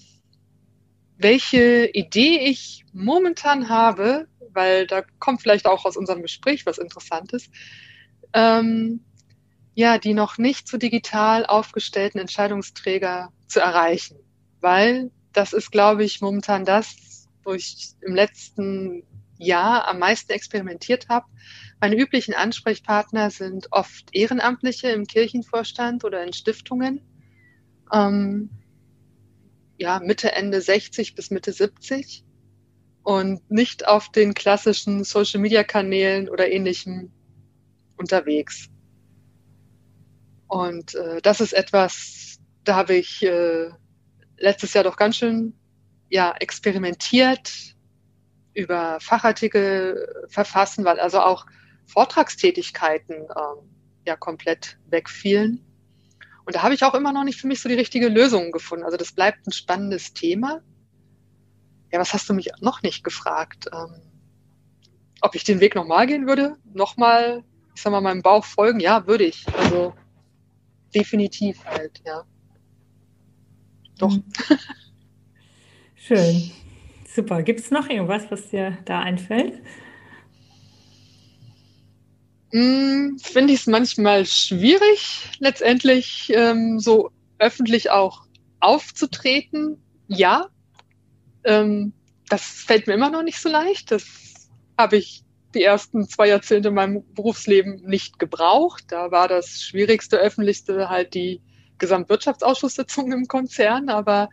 welche Idee ich momentan habe, weil da kommt vielleicht auch aus unserem Gespräch was Interessantes, ähm, ja, die noch nicht so digital aufgestellten Entscheidungsträger zu erreichen. Weil das ist, glaube ich, momentan das, wo ich im letzten Jahr am meisten experimentiert habe. Meine üblichen Ansprechpartner sind oft Ehrenamtliche im Kirchenvorstand oder in Stiftungen. Ähm, ja, Mitte, Ende 60 bis Mitte 70 und nicht auf den klassischen Social Media Kanälen oder ähnlichem unterwegs. Und äh, das ist etwas, da habe ich äh, letztes Jahr doch ganz schön ja, experimentiert, über Fachartikel verfassen, weil also auch Vortragstätigkeiten ähm, ja komplett wegfielen. Und da habe ich auch immer noch nicht für mich so die richtige Lösung gefunden. Also das bleibt ein spannendes Thema. Ja, was hast du mich noch nicht gefragt? Ähm, ob ich den Weg nochmal gehen würde? Nochmal, ich sag mal, meinem Bauch folgen? Ja, würde ich. Also definitiv halt, ja. Doch. Mhm. [laughs] Schön. Super. Gibt es noch irgendwas, was dir da einfällt? Hm, finde ich es manchmal schwierig, letztendlich ähm, so öffentlich auch aufzutreten. Ja, ähm, das fällt mir immer noch nicht so leicht. Das habe ich die ersten zwei Jahrzehnte in meinem Berufsleben nicht gebraucht. Da war das Schwierigste, Öffentlichste halt die Gesamtwirtschaftsausschusssitzung im Konzern, aber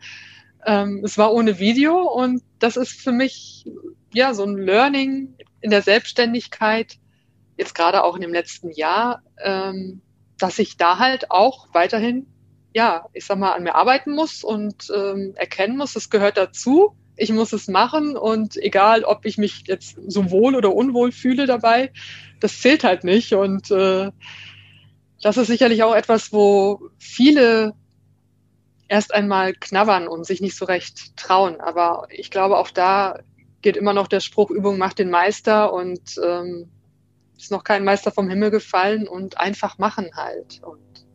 ähm, es war ohne Video und das ist für mich ja so ein Learning in der Selbstständigkeit, jetzt gerade auch in dem letzten Jahr, ähm, dass ich da halt auch weiterhin, ja, ich sag mal, an mir arbeiten muss und ähm, erkennen muss, es gehört dazu. Ich muss es machen und egal, ob ich mich jetzt so wohl oder unwohl fühle dabei, das zählt halt nicht. Und äh, das ist sicherlich auch etwas, wo viele erst einmal knabbern und sich nicht so recht trauen. Aber ich glaube, auch da geht immer noch der Spruch, Übung macht den Meister und ähm, ist noch kein Meister vom Himmel gefallen und einfach machen halt. Und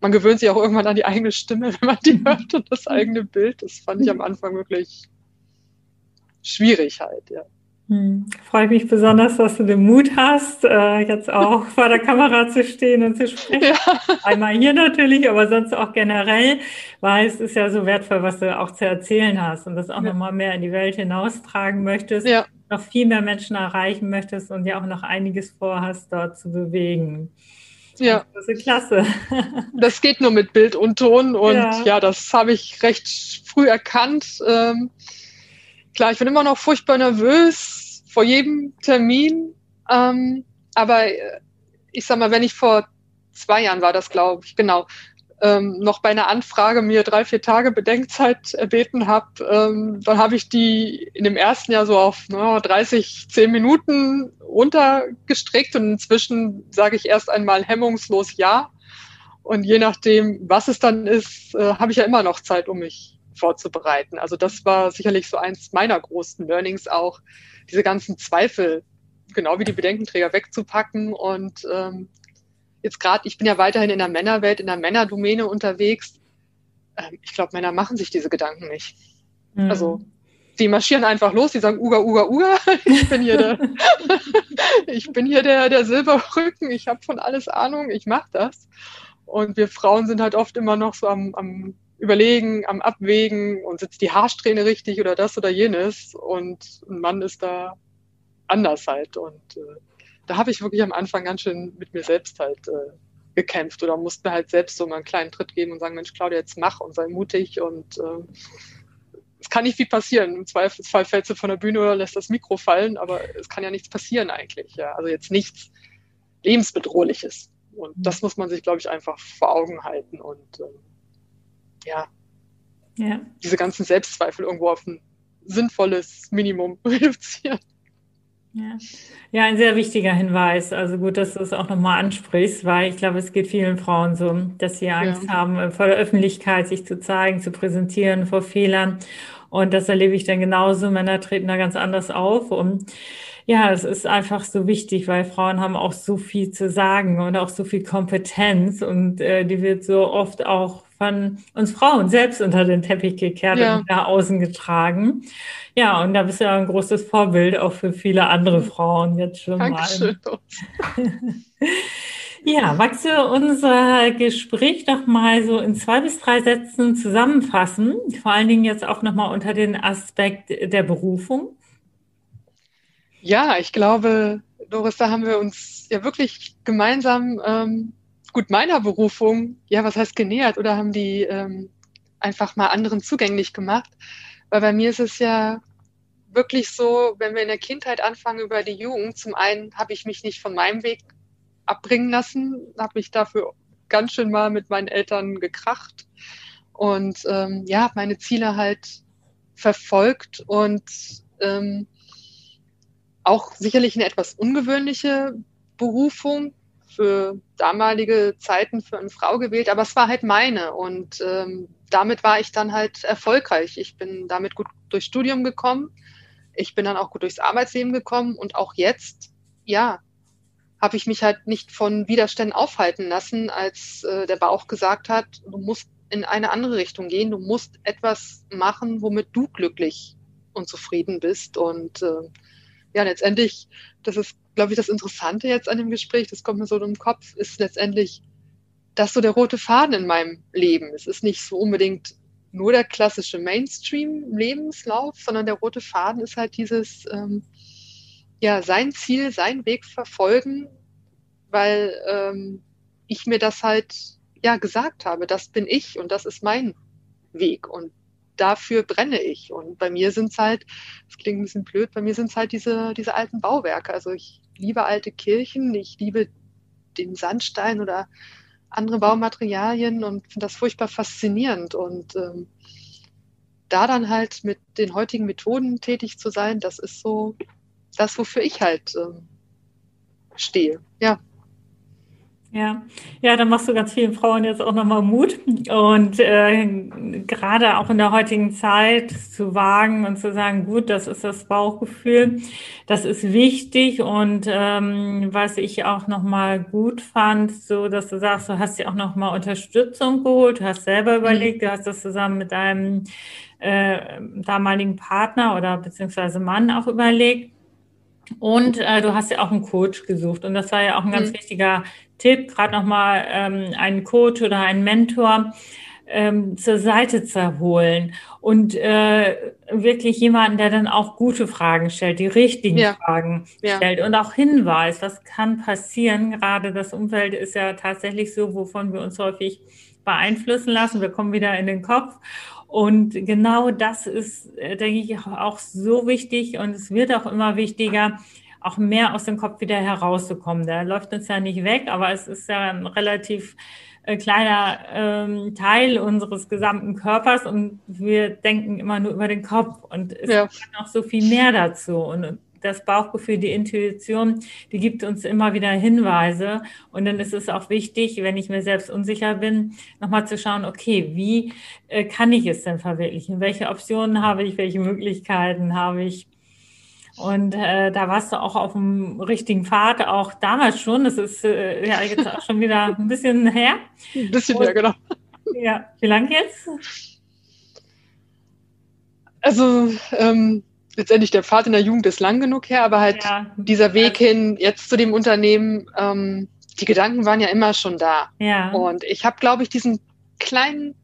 man gewöhnt sich auch irgendwann an die eigene Stimme, [laughs] wenn man die hört und das eigene Bild. Das fand ich am Anfang wirklich schwierig halt, ja. Hm. Freue mich besonders, dass du den Mut hast, äh, jetzt auch [laughs] vor der Kamera zu stehen und zu sprechen. Ja. Einmal hier natürlich, aber sonst auch generell, weil es ist ja so wertvoll, was du auch zu erzählen hast und das auch ja. nochmal mehr in die Welt hinaustragen möchtest, ja. noch viel mehr Menschen erreichen möchtest und ja auch noch einiges vorhast, dort zu bewegen. Ja. Das ist klasse. [laughs] Das geht nur mit Bild und Ton und ja, ja das habe ich recht früh erkannt. Ähm, klar, ich bin immer noch furchtbar nervös vor jedem Termin. Ähm, aber äh, ich sag mal, wenn ich vor zwei Jahren war das, glaube ich, genau, ähm, noch bei einer Anfrage mir drei, vier Tage Bedenkzeit erbeten habe, ähm, dann habe ich die in dem ersten Jahr so auf no, 30, 10 Minuten runtergestrickt und inzwischen sage ich erst einmal hemmungslos Ja. Und je nachdem, was es dann ist, äh, habe ich ja immer noch Zeit, um mich vorzubereiten. Also das war sicherlich so eins meiner großen Learnings auch, diese ganzen Zweifel, genau wie die Bedenkenträger wegzupacken und ähm, jetzt gerade, ich bin ja weiterhin in der Männerwelt, in der Männerdomäne unterwegs. Ähm, ich glaube, Männer machen sich diese Gedanken nicht. Mhm. Also die marschieren einfach los, die sagen Uga, Uga, Uga. [laughs] Ich bin hier der, [laughs] ich bin hier der, der Silberrücken, ich habe von alles Ahnung, ich mache das. Und wir Frauen sind halt oft immer noch so am, am Überlegen, am Abwägen und sitzt die Haarsträhne richtig oder das oder jenes. Und ein Mann ist da anders halt. Und äh, da habe ich wirklich am Anfang ganz schön mit mir selbst halt äh, gekämpft oder musste mir halt selbst so mal einen kleinen Tritt geben und sagen, Mensch, Claudia, jetzt mach und sei mutig und äh, es kann nicht viel passieren. Im Zweifelsfall fällst du von der Bühne oder lässt das Mikro fallen, aber es kann ja nichts passieren eigentlich. Ja. Also jetzt nichts lebensbedrohliches. Und mhm. das muss man sich, glaube ich, einfach vor Augen halten und äh, ja, ja, diese ganzen Selbstzweifel irgendwo auf ein sinnvolles Minimum [laughs] reduzieren. Ja. ja, ein sehr wichtiger Hinweis. Also gut, dass du es auch nochmal ansprichst, weil ich glaube, es geht vielen Frauen so, dass sie Angst ja. haben, vor der Öffentlichkeit sich zu zeigen, zu präsentieren, vor Fehlern. Und das erlebe ich dann genauso. Männer treten da ganz anders auf. Und ja, es ist einfach so wichtig, weil Frauen haben auch so viel zu sagen und auch so viel Kompetenz. Und äh, die wird so oft auch von uns Frauen selbst unter den Teppich gekehrt ja. und nach außen getragen. Ja, und da bist du ja ein großes Vorbild auch für viele andere Frauen jetzt schon Dankeschön. mal. [laughs] ja, magst du unser Gespräch doch mal so in zwei bis drei Sätzen zusammenfassen? Vor allen Dingen jetzt auch nochmal unter den Aspekt der Berufung. Ja, ich glaube, Doris, da haben wir uns ja wirklich gemeinsam ähm, gut meiner Berufung, ja, was heißt genähert oder haben die ähm, einfach mal anderen zugänglich gemacht? Weil bei mir ist es ja wirklich so, wenn wir in der Kindheit anfangen über die Jugend, zum einen habe ich mich nicht von meinem Weg abbringen lassen, habe mich dafür ganz schön mal mit meinen Eltern gekracht und ähm, ja, meine Ziele halt verfolgt und ähm, auch sicherlich eine etwas ungewöhnliche Berufung, für damalige Zeiten für eine Frau gewählt, aber es war halt meine und ähm, damit war ich dann halt erfolgreich. Ich bin damit gut durchs Studium gekommen, ich bin dann auch gut durchs Arbeitsleben gekommen und auch jetzt, ja, habe ich mich halt nicht von Widerständen aufhalten lassen, als äh, der Bauch gesagt hat, du musst in eine andere Richtung gehen, du musst etwas machen, womit du glücklich und zufrieden bist und äh, ja, letztendlich, das ist glaube ich, das Interessante jetzt an dem Gespräch, das kommt mir so im Kopf, ist letztendlich, dass so der rote Faden in meinem Leben. Es ist nicht so unbedingt nur der klassische Mainstream-Lebenslauf, sondern der rote Faden ist halt dieses, ähm, ja, sein Ziel, sein Weg verfolgen, weil ähm, ich mir das halt, ja, gesagt habe, das bin ich und das ist mein Weg und dafür brenne ich. Und bei mir sind es halt, das klingt ein bisschen blöd, bei mir sind es halt diese, diese alten Bauwerke. Also ich liebe alte Kirchen, ich liebe den Sandstein oder andere Baumaterialien und finde das furchtbar faszinierend. Und ähm, da dann halt mit den heutigen Methoden tätig zu sein, das ist so das, wofür ich halt ähm, stehe. Ja. Ja, ja, dann machst du ganz vielen Frauen jetzt auch nochmal Mut. Und äh, gerade auch in der heutigen Zeit zu wagen und zu sagen, gut, das ist das Bauchgefühl, das ist wichtig. Und ähm, was ich auch nochmal gut fand, so dass du sagst, du hast dir auch nochmal Unterstützung geholt, du hast selber mhm. überlegt, du hast das zusammen mit deinem äh, damaligen Partner oder beziehungsweise Mann auch überlegt. Und äh, du hast ja auch einen Coach gesucht. Und das war ja auch ein ganz mhm. wichtiger Tipp, gerade nochmal ähm, einen Coach oder einen Mentor ähm, zur Seite zu holen und äh, wirklich jemanden, der dann auch gute Fragen stellt, die richtigen ja. Fragen ja. stellt und auch hinweist, was kann passieren. Gerade das Umfeld ist ja tatsächlich so, wovon wir uns häufig beeinflussen lassen. Wir kommen wieder in den Kopf. Und genau das ist, äh, denke ich, auch so wichtig und es wird auch immer wichtiger, auch mehr aus dem Kopf wieder herauszukommen. Der läuft uns ja nicht weg, aber es ist ja ein relativ äh, kleiner ähm, Teil unseres gesamten Körpers und wir denken immer nur über den Kopf und es ja. gibt noch so viel mehr dazu und das Bauchgefühl, die Intuition, die gibt uns immer wieder Hinweise. Und dann ist es auch wichtig, wenn ich mir selbst unsicher bin, nochmal zu schauen, okay, wie äh, kann ich es denn verwirklichen? Welche Optionen habe ich? Welche Möglichkeiten habe ich? Und äh, da warst du auch auf dem richtigen Pfad, auch damals schon. Das ist äh, ja jetzt auch schon wieder ein bisschen her. Ein bisschen her, genau. Ja, wie lange jetzt? Also ähm, letztendlich der Pfad in der Jugend ist lang genug her, aber halt ja. dieser Weg hin jetzt zu dem Unternehmen, ähm, die Gedanken waren ja immer schon da. Ja. Und ich habe, glaube ich, diesen kleinen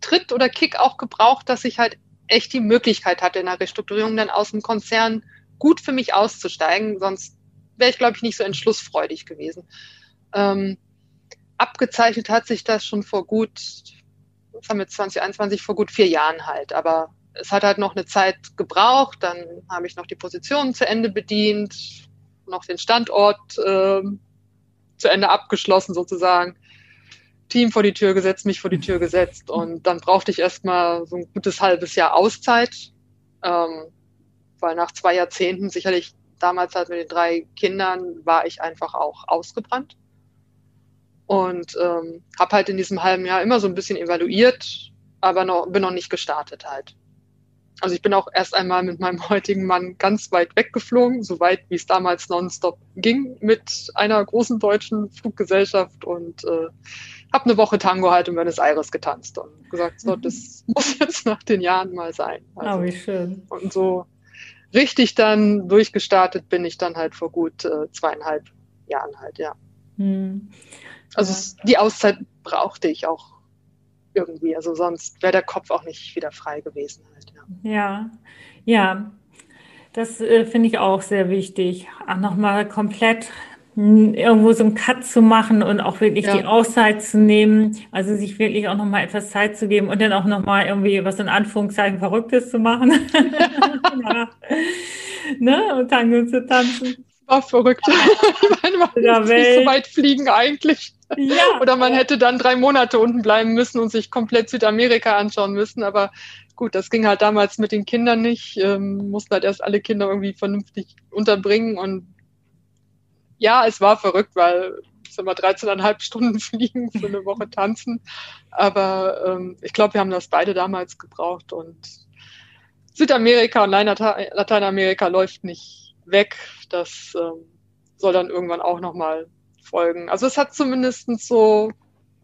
Tritt oder Kick auch gebraucht, dass ich halt echt die Möglichkeit hatte, in der Restrukturierung dann aus dem Konzern gut für mich auszusteigen. Sonst wäre ich, glaube ich, nicht so entschlussfreudig gewesen. Ähm, abgezeichnet hat sich das schon vor gut, was haben wir 2021, vor gut vier Jahren halt. Aber es hat halt noch eine Zeit gebraucht. Dann habe ich noch die Position zu Ende bedient, noch den Standort äh, zu Ende abgeschlossen sozusagen. Team vor die Tür gesetzt, mich vor die Tür gesetzt und dann brauchte ich erstmal so ein gutes halbes Jahr Auszeit, ähm, weil nach zwei Jahrzehnten, sicherlich damals halt mit den drei Kindern, war ich einfach auch ausgebrannt und ähm, habe halt in diesem halben Jahr immer so ein bisschen evaluiert, aber noch, bin noch nicht gestartet halt. Also ich bin auch erst einmal mit meinem heutigen Mann ganz weit weggeflogen, so weit wie es damals nonstop ging mit einer großen deutschen Fluggesellschaft und äh, habe eine Woche Tango halt in Buenos Aires getanzt und gesagt, so, das [laughs] muss jetzt nach den Jahren mal sein. Also, oh, wie schön. Und so richtig dann durchgestartet bin ich dann halt vor gut äh, zweieinhalb Jahren halt, ja. Hm. Also ja. Es, die Auszeit brauchte ich auch irgendwie, also sonst wäre der Kopf auch nicht wieder frei gewesen halt, ja. Ja. Das äh, finde ich auch sehr wichtig. Auch nochmal komplett irgendwo so einen Cut zu machen und auch wirklich ja. die Auszeit zu nehmen, also sich wirklich auch nochmal etwas Zeit zu geben und dann auch nochmal irgendwie was in Anführungszeichen Verrücktes zu machen. [laughs] ja. ne? Und Tango zu tanzen. War verrückt. ich [laughs] meine, man muss nicht so weit fliegen eigentlich. Ja. Oder man hätte dann drei Monate unten bleiben müssen und sich komplett Südamerika anschauen müssen. Aber gut, das ging halt damals mit den Kindern nicht. Ähm, mussten halt erst alle Kinder irgendwie vernünftig unterbringen und ja, es war verrückt, weil es immer 13,5 Stunden fliegen für eine Woche tanzen. Aber ähm, ich glaube, wir haben das beide damals gebraucht und Südamerika und Lateinamerika läuft nicht weg. Das ähm, soll dann irgendwann auch nochmal folgen. Also es hat zumindest so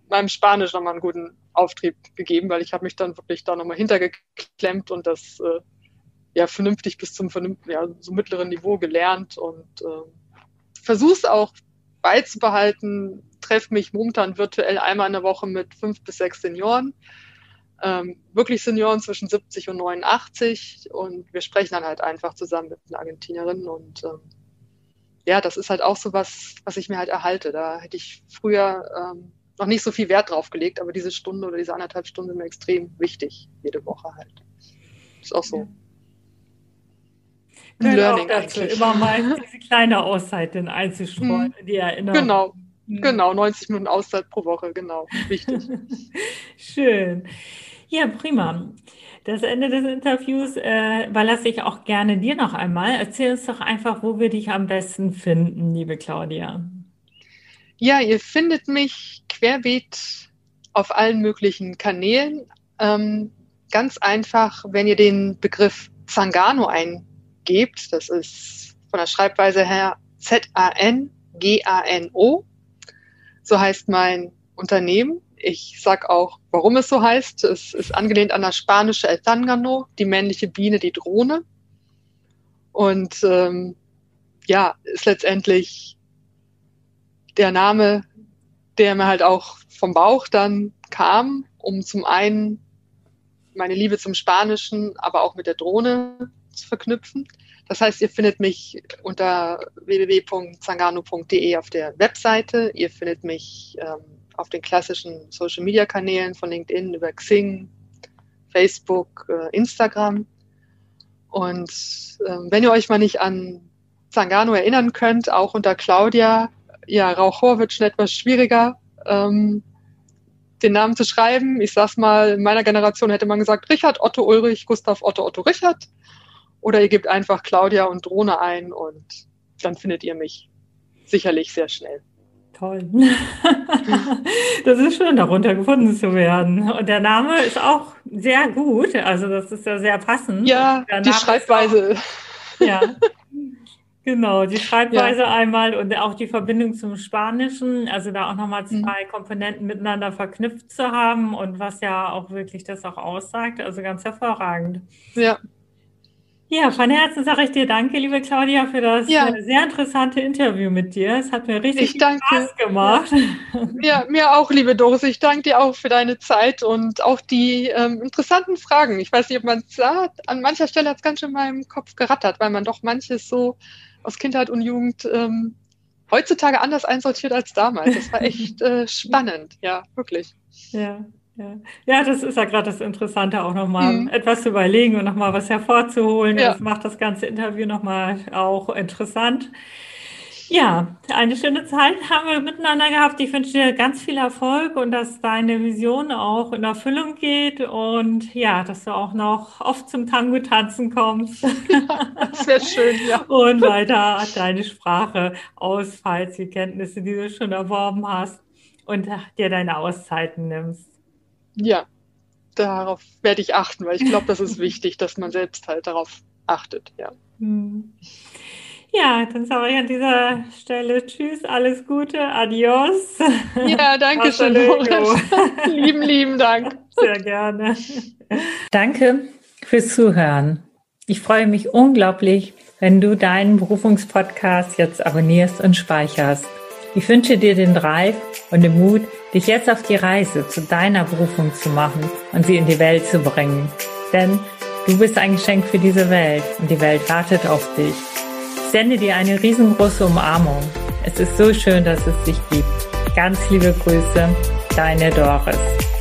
meinem Spanisch nochmal einen guten Auftrieb gegeben, weil ich habe mich dann wirklich da nochmal hintergeklemmt und das äh, ja vernünftig bis zum ja, so mittleren Niveau gelernt und äh, versuche es auch beizubehalten, treffe mich momentan virtuell einmal in der Woche mit fünf bis sechs Senioren. Ähm, wirklich Senioren zwischen 70 und 89 und wir sprechen dann halt einfach zusammen mit den Argentinerinnen und ähm, ja, das ist halt auch so was, was ich mir halt erhalte. Da hätte ich früher ähm, noch nicht so viel Wert drauf gelegt, aber diese Stunde oder diese anderthalb Stunden sind mir extrem wichtig, jede Woche halt. Ist auch so. Ja. Learning auch dazu, eigentlich. immer mal [laughs] diese kleine Auszeit dann einzustreuen, mhm. die Erinnerung. Genau. Genau, 90 Minuten Auszeit pro Woche, genau, wichtig. [laughs] Schön. Ja, prima. Das Ende des Interviews äh, überlasse ich auch gerne dir noch einmal. Erzähl uns doch einfach, wo wir dich am besten finden, liebe Claudia. Ja, ihr findet mich querbeet auf allen möglichen Kanälen. Ähm, ganz einfach, wenn ihr den Begriff Zangano eingebt, das ist von der Schreibweise her Z-A-N-G-A-N-O. So heißt mein Unternehmen. Ich sag auch, warum es so heißt. Es ist angelehnt an das spanische El Tangano, die männliche Biene, die Drohne. Und ähm, ja, ist letztendlich der Name, der mir halt auch vom Bauch dann kam, um zum einen meine Liebe zum Spanischen, aber auch mit der Drohne zu verknüpfen. Das heißt, ihr findet mich unter www.zangano.de auf der Webseite. Ihr findet mich ähm, auf den klassischen Social-Media-Kanälen von LinkedIn über Xing, Facebook, äh, Instagram. Und ähm, wenn ihr euch mal nicht an Zangano erinnern könnt, auch unter Claudia, ja, Rauchor wird schon etwas schwieriger, ähm, den Namen zu schreiben. Ich sag's mal, in meiner Generation hätte man gesagt Richard, Otto Ulrich, Gustav, Otto, Otto, Richard. Oder ihr gebt einfach Claudia und Drohne ein und dann findet ihr mich sicherlich sehr schnell. Toll. [laughs] das ist schön, darunter gefunden zu werden. Und der Name ist auch sehr gut. Also das ist ja sehr passend. Ja, die Schreibweise. Auch, ja. Genau, die Schreibweise ja. einmal und auch die Verbindung zum Spanischen, also da auch nochmal mhm. zwei mhm. Komponenten miteinander verknüpft zu haben und was ja auch wirklich das auch aussagt, also ganz hervorragend. Ja. Ja, von Herzen sage ich dir danke, liebe Claudia, für das ja. Äh, sehr interessante Interview mit dir. Es hat mir richtig Spaß gemacht. Ja. ja. mir auch, liebe Doris. Ich danke dir auch für deine Zeit und auch die ähm, interessanten Fragen. Ich weiß nicht, ob man es sah. An mancher Stelle hat es ganz schön in meinem Kopf gerattert, weil man doch manches so aus Kindheit und Jugend ähm, heutzutage anders einsortiert als damals. Das war echt äh, spannend, ja, wirklich. Ja. Ja. ja, das ist ja gerade das Interessante, auch nochmal mhm. etwas zu überlegen und nochmal was hervorzuholen. Ja. Das macht das ganze Interview nochmal auch interessant. Ja, eine schöne Zeit haben wir miteinander gehabt. Ich wünsche dir ganz viel Erfolg und dass deine Vision auch in Erfüllung geht und ja, dass du auch noch oft zum Tango tanzen kommst. [laughs] das wäre schön, ja. Und weiter deine Sprache ausfallst, die Kenntnisse, die du schon erworben hast und dir deine Auszeiten nimmst. Ja, darauf werde ich achten, weil ich glaube, das ist [laughs] wichtig, dass man selbst halt darauf achtet, ja. Hm. Ja, dann sage ich an dieser Stelle Tschüss, alles Gute, adios. Ja, [laughs] danke schön, [laughs] lieben, lieben Dank. Sehr gerne. Danke fürs Zuhören. Ich freue mich unglaublich, wenn du deinen Berufungspodcast jetzt abonnierst und speicherst. Ich wünsche dir den Drive und den Mut, dich jetzt auf die Reise zu deiner Berufung zu machen und sie in die Welt zu bringen. Denn du bist ein Geschenk für diese Welt und die Welt wartet auf dich. Ich sende dir eine riesengroße Umarmung. Es ist so schön, dass es dich gibt. Ganz liebe Grüße, deine Doris.